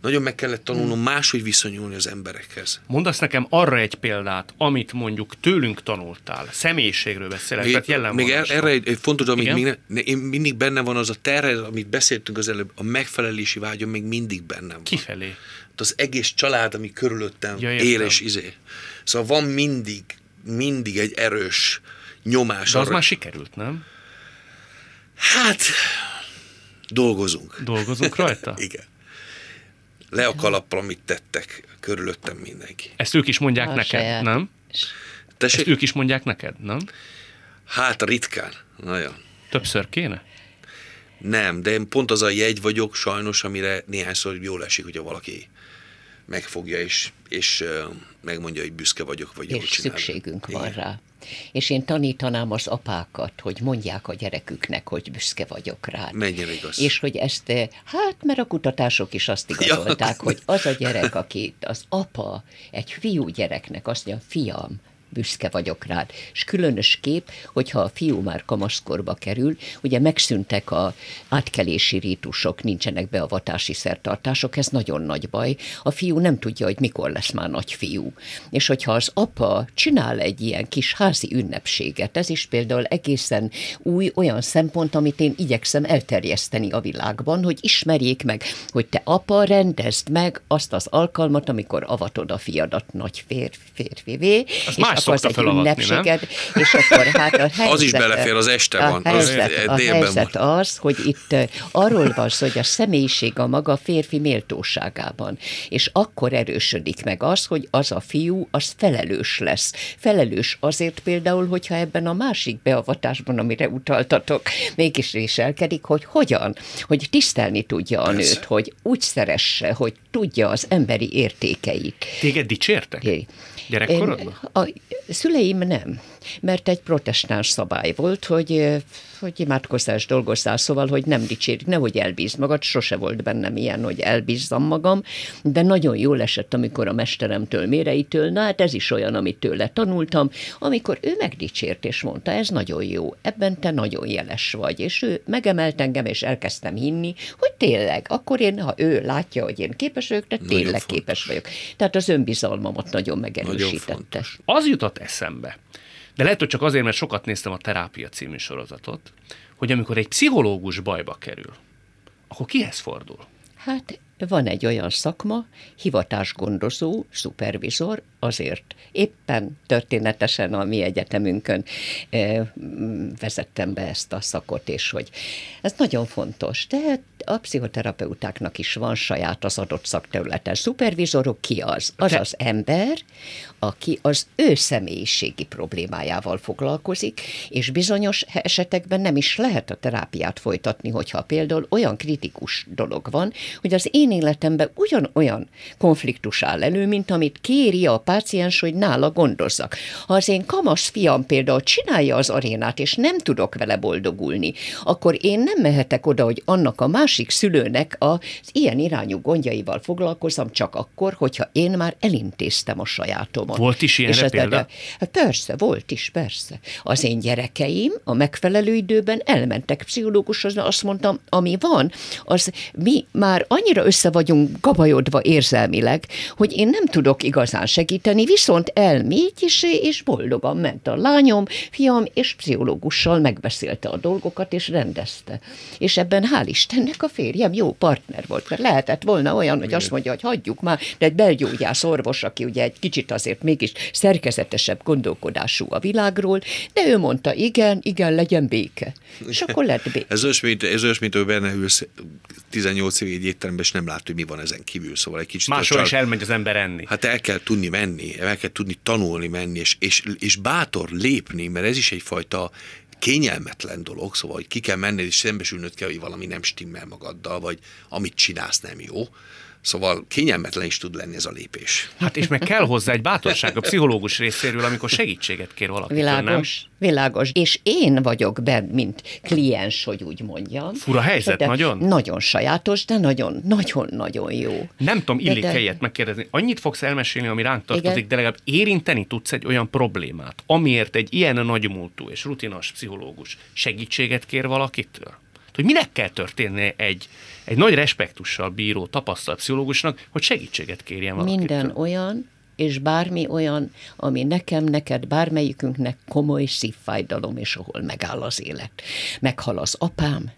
Nagyon meg kellett tanulnom hmm. máshogy viszonyulni az emberekhez.
Mondasz nekem arra egy példát, amit mondjuk tőlünk tanultál, személyiségről beszélek, még, tehát
Még er- erre egy, egy fontos, amit még ne, én mindig benne van az a terre, amit beszéltünk az előbb, a megfelelési vágyom még mindig bennem van.
Kifelé?
Az egész család, ami körülöttem ja, él és izé. Szóval van mindig, mindig egy erős nyomás.
De az arra. már sikerült, nem?
Hát, dolgozunk.
Dolgozunk rajta?
Igen Le a kalappal, amit tettek, körülöttem mindenki.
Ezt ők is mondják a neked, saját. nem? Tessék? Ezt ők is mondják neked, nem?
Hát ritkán, nagyon.
Többször kéne?
Nem, de én pont az a jegy vagyok sajnos, amire néhányszor jól esik, hogyha valaki megfogja, és, és megmondja, hogy büszke vagyok, vagy
És szükségünk Igen. van rá. És én tanítanám az apákat, hogy mondják a gyereküknek, hogy büszke vagyok rá.
Menjen igaz.
És hogy ezt, hát mert a kutatások is azt igazolták, ja. hogy az a gyerek, aki az apa egy fiú gyereknek azt mondja, fiam, büszke vagyok rád. És különös kép, hogyha a fiú már kamaszkorba kerül, ugye megszűntek a átkelési rítusok, nincsenek beavatási szertartások, ez nagyon nagy baj. A fiú nem tudja, hogy mikor lesz már nagy fiú. És hogyha az apa csinál egy ilyen kis házi ünnepséget, ez is például egészen új olyan szempont, amit én igyekszem elterjeszteni a világban, hogy ismerjék meg, hogy te apa rendezd meg azt az alkalmat, amikor avatod a fiadat nagy férfi, férfivé,
és más akarsz egy ünnepséget,
és akkor hát a helyzet,
Az is belefér, az este
van. A helyzet, az, a helyzet van. az, hogy itt arról van szó, hogy a személyiség a maga férfi méltóságában, és akkor erősödik meg az, hogy az a fiú, az felelős lesz. Felelős azért például, hogyha ebben a másik beavatásban, amire utaltatok, mégis réselkedik, hogy hogyan, hogy tisztelni tudja a Persze. nőt, hogy úgy szeresse, hogy tudja az emberi értékeit.
Téged dicsértek? Gyerekkorodban? A
szüleim nem, mert egy protestáns szabály volt, hogy, hogy imádkozás dolgozzál, szóval, hogy nem dicsérik, nehogy elbízd magad, sose volt bennem ilyen, hogy elbízzam magam, de nagyon jól esett, amikor a mesteremtől, méreitől, na hát ez is olyan, amit tőle tanultam, amikor ő megdicsért és mondta, ez nagyon jó, ebben te nagyon jeles vagy, és ő megemelt engem, és elkezdtem hinni, hogy tényleg, akkor én, ha ő látja, hogy én képes vagyok, de tényleg nagyon képes vagyok. Tehát az önbizalmamat nagyon megerősítette. Nagyon
az jutott eszembe, de lehet, hogy csak azért, mert sokat néztem a Terápia című sorozatot, hogy amikor egy pszichológus bajba kerül, akkor kihez fordul?
Hát van egy olyan szakma, hivatásgondozó, szupervizor, azért éppen történetesen a mi egyetemünkön e, vezettem be ezt a szakot, és hogy ez nagyon fontos. De a pszichoterapeutáknak is van saját az adott szakterületen. Szupervizorok ki az? Az az ember, aki az ő személyiségi problémájával foglalkozik, és bizonyos esetekben nem is lehet a terápiát folytatni, hogyha például olyan kritikus dolog van, hogy az én életemben ugyanolyan konfliktus áll elő, mint amit kéri a páciens, hogy nála gondozzak. Ha az én kamasz fiam például csinálja az arénát, és nem tudok vele boldogulni, akkor én nem mehetek oda, hogy annak a másik szülőnek az ilyen irányú gondjaival foglalkozom csak akkor, hogyha én már elintéztem a sajátomat.
Volt is ilyen példa?
Hát persze, volt is, persze. Az én gyerekeim a megfelelő időben elmentek pszichológushoz, azt mondtam, ami van, az mi már annyira össze vagyunk gabajodva érzelmileg, hogy én nem tudok igazán segíteni, viszont elmégy, és, és boldogan ment a lányom, fiam, és pszichológussal megbeszélte a dolgokat, és rendezte. És ebben hál' Istennek a férjem jó partner volt, mert lehetett volna olyan, hogy azt mondja, hogy hagyjuk már, de egy belgyógyász orvos, aki ugye egy kicsit azért mégis szerkezetesebb gondolkodású a világról, de ő mondta, igen, igen, legyen béke. És akkor lett béke.
Ez olyas, mint, ez olyas, mint hogy benne ülsz 18 év egy étteremben, és nem lát, hogy mi van ezen kívül. Szóval egy kicsit...
Máshol is elmegy az ember enni.
Hát el kell tudni menni menni, el kell tudni tanulni menni, és, és, és bátor lépni, mert ez is egyfajta kényelmetlen dolog, szóval, hogy ki kell menned, és szembesülnöd kell, hogy valami nem stimmel magaddal, vagy amit csinálsz nem jó. Szóval kényelmetlen is tud lenni ez a lépés.
Hát és meg kell hozzá egy bátorság a pszichológus részéről, amikor segítséget kér valaki.
Világos, nem? világos. És én vagyok benne, mint kliens, hogy úgy mondjam.
Fura helyzet, de nagyon?
Nagyon sajátos, de nagyon, nagyon, nagyon jó.
Nem tudom, illik de, helyet megkérdezni. Annyit fogsz elmesélni, ami ránk tartozik, igen? de legalább érinteni tudsz egy olyan problémát, amiért egy ilyen nagymúltú és rutinos pszichológus segítséget kér valakitől? Hogy minek kell történni egy egy nagy respektussal bíró tapasztalt pszichológusnak, hogy segítséget kérjen valakitől.
Minden olyan, és bármi olyan, ami nekem, neked, bármelyikünknek komoly szívfájdalom, és ahol megáll az élet. Meghal az apám,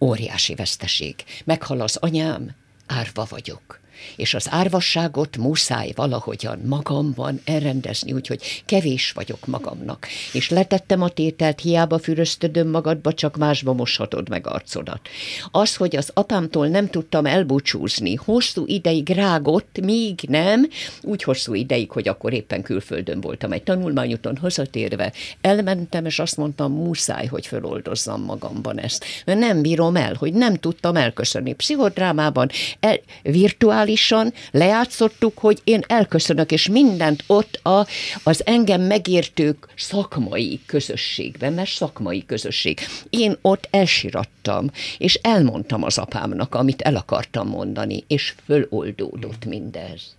óriási veszteség. Meghal az anyám, árva vagyok. És az árvasságot muszáj valahogyan magamban elrendezni, úgyhogy kevés vagyok magamnak. És letettem a tételt, hiába füröztödöm magadba, csak másba moshatod meg arcodat. Az, hogy az apámtól nem tudtam elbúcsúzni, hosszú ideig rágott, míg nem, úgy hosszú ideig, hogy akkor éppen külföldön voltam egy tanulmányúton hazatérve, elmentem, és azt mondtam, muszáj, hogy föloldozzam magamban ezt. Mert nem bírom el, hogy nem tudtam elköszönni. Pszichodrámában el, virtuálisan lejátszottuk, hogy én elköszönök, és mindent ott a, az engem megértők szakmai közösségben, mert szakmai közösség. Én ott elsirattam, és elmondtam az apámnak, amit el akartam mondani, és föloldódott mindez.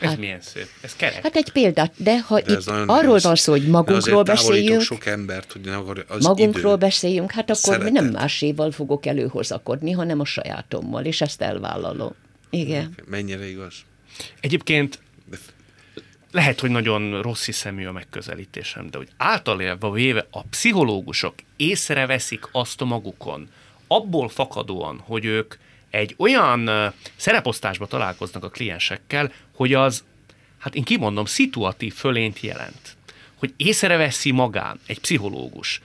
Ez hát, milyen szép. Ez kerek.
Hát egy példát, de ha de itt arról van szó, hogy magunkról beszéljünk,
sok embert, hogy
az magunkról idő beszéljünk, hát akkor szeretet. nem máséval fogok előhozakodni, hanem a sajátommal, és ezt elvállalom. Igen.
Mennyire igaz?
Egyébként lehet, hogy nagyon rossz hiszemű a megközelítésem, de hogy általában véve a pszichológusok észreveszik azt a magukon, abból fakadóan, hogy ők egy olyan szereposztásba találkoznak a kliensekkel, hogy az, hát én kimondom, szituatív fölényt jelent. Hogy észreveszi magán egy pszichológus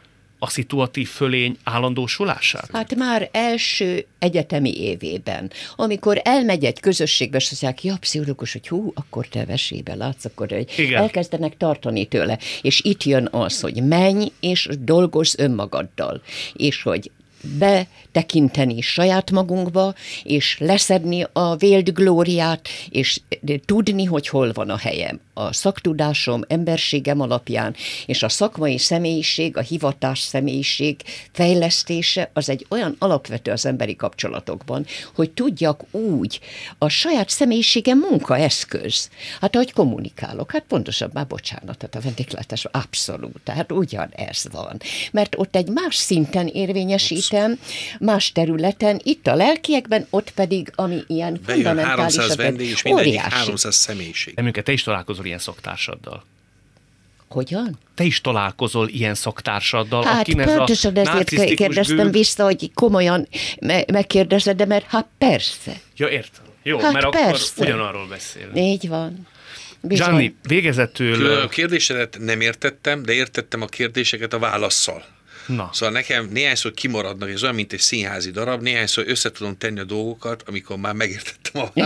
a szituatív fölény állandósulását?
Hát már első egyetemi évében, amikor elmegy egy közösségbe, és mondják, ja, pszichológus, hogy hú, akkor te vesébe látsz, akkor Igen. elkezdenek tartani tőle. És itt jön az, hogy menj és dolgozz önmagaddal, és hogy betekinteni saját magunkba, és leszedni a véld glóriát, és tudni, hogy hol van a helyem. A szaktudásom, emberségem alapján, és a szakmai személyiség, a hivatás személyiség fejlesztése az egy olyan alapvető az emberi kapcsolatokban, hogy tudjak úgy, a saját személyiségem munkaeszköz. Hát ahogy kommunikálok, hát pontosabb, már bocsánat, tehát a vendéglátás abszolút, tehát ugyan ez van. Mert ott egy más szinten érvényesít területen, más területen, itt a lelkiekben, ott pedig, ami ilyen
Bejön 300 vendég, és mindegyik 300 személyiség.
Emünket, te is találkozol ilyen szoktársaddal.
Hogyan?
Te is találkozol ilyen szoktársaddal,
hát, akin ez pontosan ezért kérdeztem gőg... vissza, hogy komolyan me- megkérdezed, de mert hát persze.
Ja, értem. Jó, hát mert persze. akkor ugyanarról beszélünk.
Így van.
Bizony. Gianni, végezetül...
A kérdésedet nem értettem, de értettem a kérdéseket a válaszsal. Na. Szóval nekem néhányszor kimaradnak, ez olyan, mint egy színházi darab, néhányszor össze tudom tenni a dolgokat, amikor már megértettem a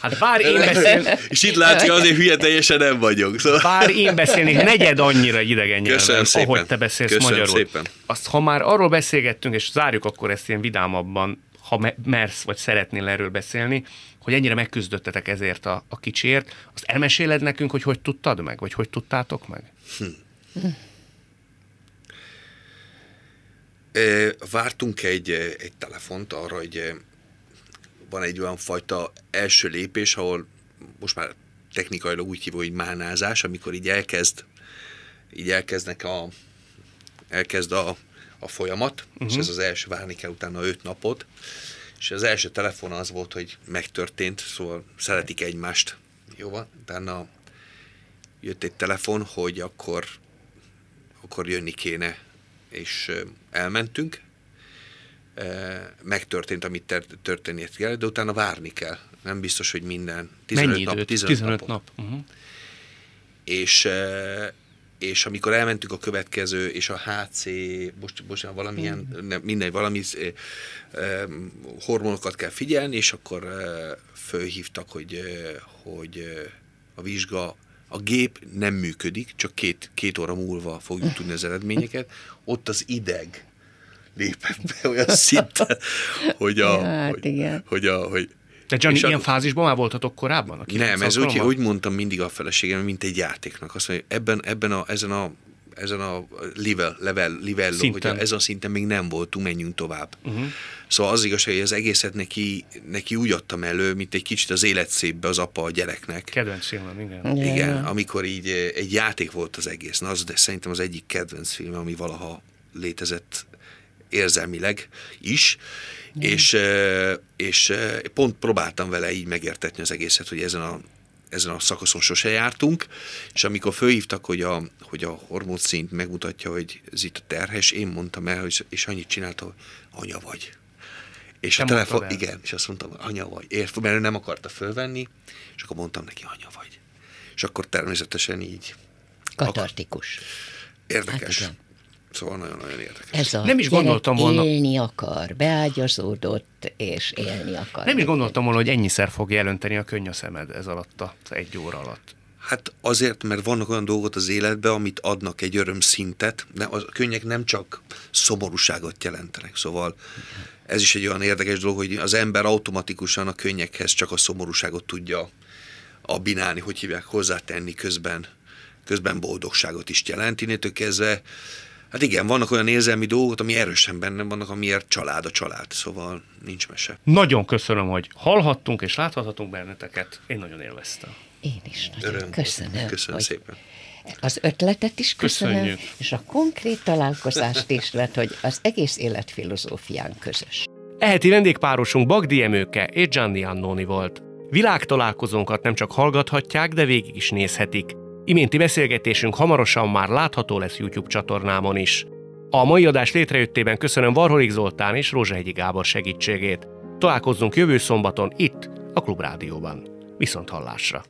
Hát bár én beszél...
És itt látszik, azért hülye teljesen nem vagyok.
Szóval... Bár én beszélnék negyed annyira idegen nyelven, ahogy te beszélsz Köszönöm magyarul. Szépen. Azt, ha már arról beszélgettünk, és zárjuk akkor ezt ilyen vidámabban, ha mersz, vagy szeretnél erről beszélni, hogy ennyire megküzdöttetek ezért a, a kicsiért, azt elmeséled nekünk, hogy hogy tudtad meg, vagy hogy tudtátok meg? Hm.
Vártunk egy, egy telefont arra, hogy van egy olyan fajta első lépés, ahol most már technikailag úgy hívó, hogy mánázás, amikor így elkezd, így elkezdnek a, elkezd a, a folyamat, uh-huh. és mhm. ez az első, várni kell utána öt napot, és az első telefon az volt, hogy megtörtént, szóval szeretik egymást. Jó van? Utána jött egy telefon, hogy akkor, akkor jönni kéne és elmentünk, megtörtént, amit történnie kell, de utána várni kell. Nem biztos, hogy minden.
15 Mennyi nap, időt? 15, 15 nap. Uh-huh.
És, és amikor elmentünk a következő, és a HC, most, most valamilyen, uh-huh. nem, minden, valami hormonokat kell figyelni, és akkor fölhívtak, hogy, hogy a vizsga a gép nem működik, csak két, két óra múlva fogjuk tudni az eredményeket, ott az ideg lépett be olyan szinten, hogy a... Ja, hát hogy, igen. hogy a hogy,
de Gianni, ilyen a... fázisban már voltatok korábban?
A nem, ez úgy, úgy mondtam mindig a feleségem, mint egy játéknak. Azt mondja, ebben, ebben a, ezen a ezen a level, level, level hogy ezen a szinten még nem voltunk, menjünk tovább. Uh-huh. Szóval az igazság, hogy az egészet neki, neki úgy adtam elő, mint egy kicsit az életszépbe az apa a gyereknek.
Kedvenc filmem, igen.
Igen, yeah. amikor így eh, egy játék volt az egész. Na, az de szerintem az egyik kedvenc film, ami valaha létezett érzelmileg is, yeah. és, eh, és eh, pont próbáltam vele így megértetni az egészet, hogy ezen a ezen a szakaszon sose jártunk, és amikor fölhívtak, hogy a, hogy a hormonszint megmutatja, hogy ez itt a terhes, én mondtam el, hogy, és annyit csinálta, hogy anya vagy. És a telefon, igen, és azt mondtam, anya vagy. Ért, mert ő nem akarta fölvenni, és akkor mondtam neki, anya vagy. És akkor természetesen így.
Katartikus.
Akar, érdekes. Hát Szóval nagyon-nagyon érdekes.
Ez a nem is gondoltam volna. élni akar, beágyazódott, és élni akar.
Nem is gondoltam volna, hogy ennyiszer fog jelenteni a könny a szemed ez alatt, az egy óra alatt.
Hát azért, mert vannak olyan dolgok az életben, amit adnak egy örömszintet, de a könnyek nem csak szomorúságot jelentenek, szóval ez is egy olyan érdekes dolog, hogy az ember automatikusan a könnyekhez csak a szomorúságot tudja abinálni, hogy hívják, hozzátenni közben, közben boldogságot is jelent. Innétől kezdve Hát igen, vannak olyan érzelmi dolgok, ami erősen bennem vannak, amiért család a család, szóval nincs mese.
Nagyon köszönöm, hogy hallhattunk és láthathatunk benneteket. Én nagyon élveztem.
Én is nagyon Öröm. köszönöm.
Köszönöm szépen.
Az ötletet is köszönöm, Köszönjük. és a konkrét találkozást is lett, hogy az egész életfilozófián közös.
Eheti vendégpárosunk Bagdi Emőke és Gianni Annoni volt. Világtalálkozónkat nem csak hallgathatják, de végig is nézhetik. Iménti beszélgetésünk hamarosan már látható lesz YouTube csatornámon is. A mai adás létrejöttében köszönöm Varholik Zoltán és Rózsahegyi Gábor segítségét. Találkozzunk jövő szombaton itt, a Klubrádióban. Viszont hallásra!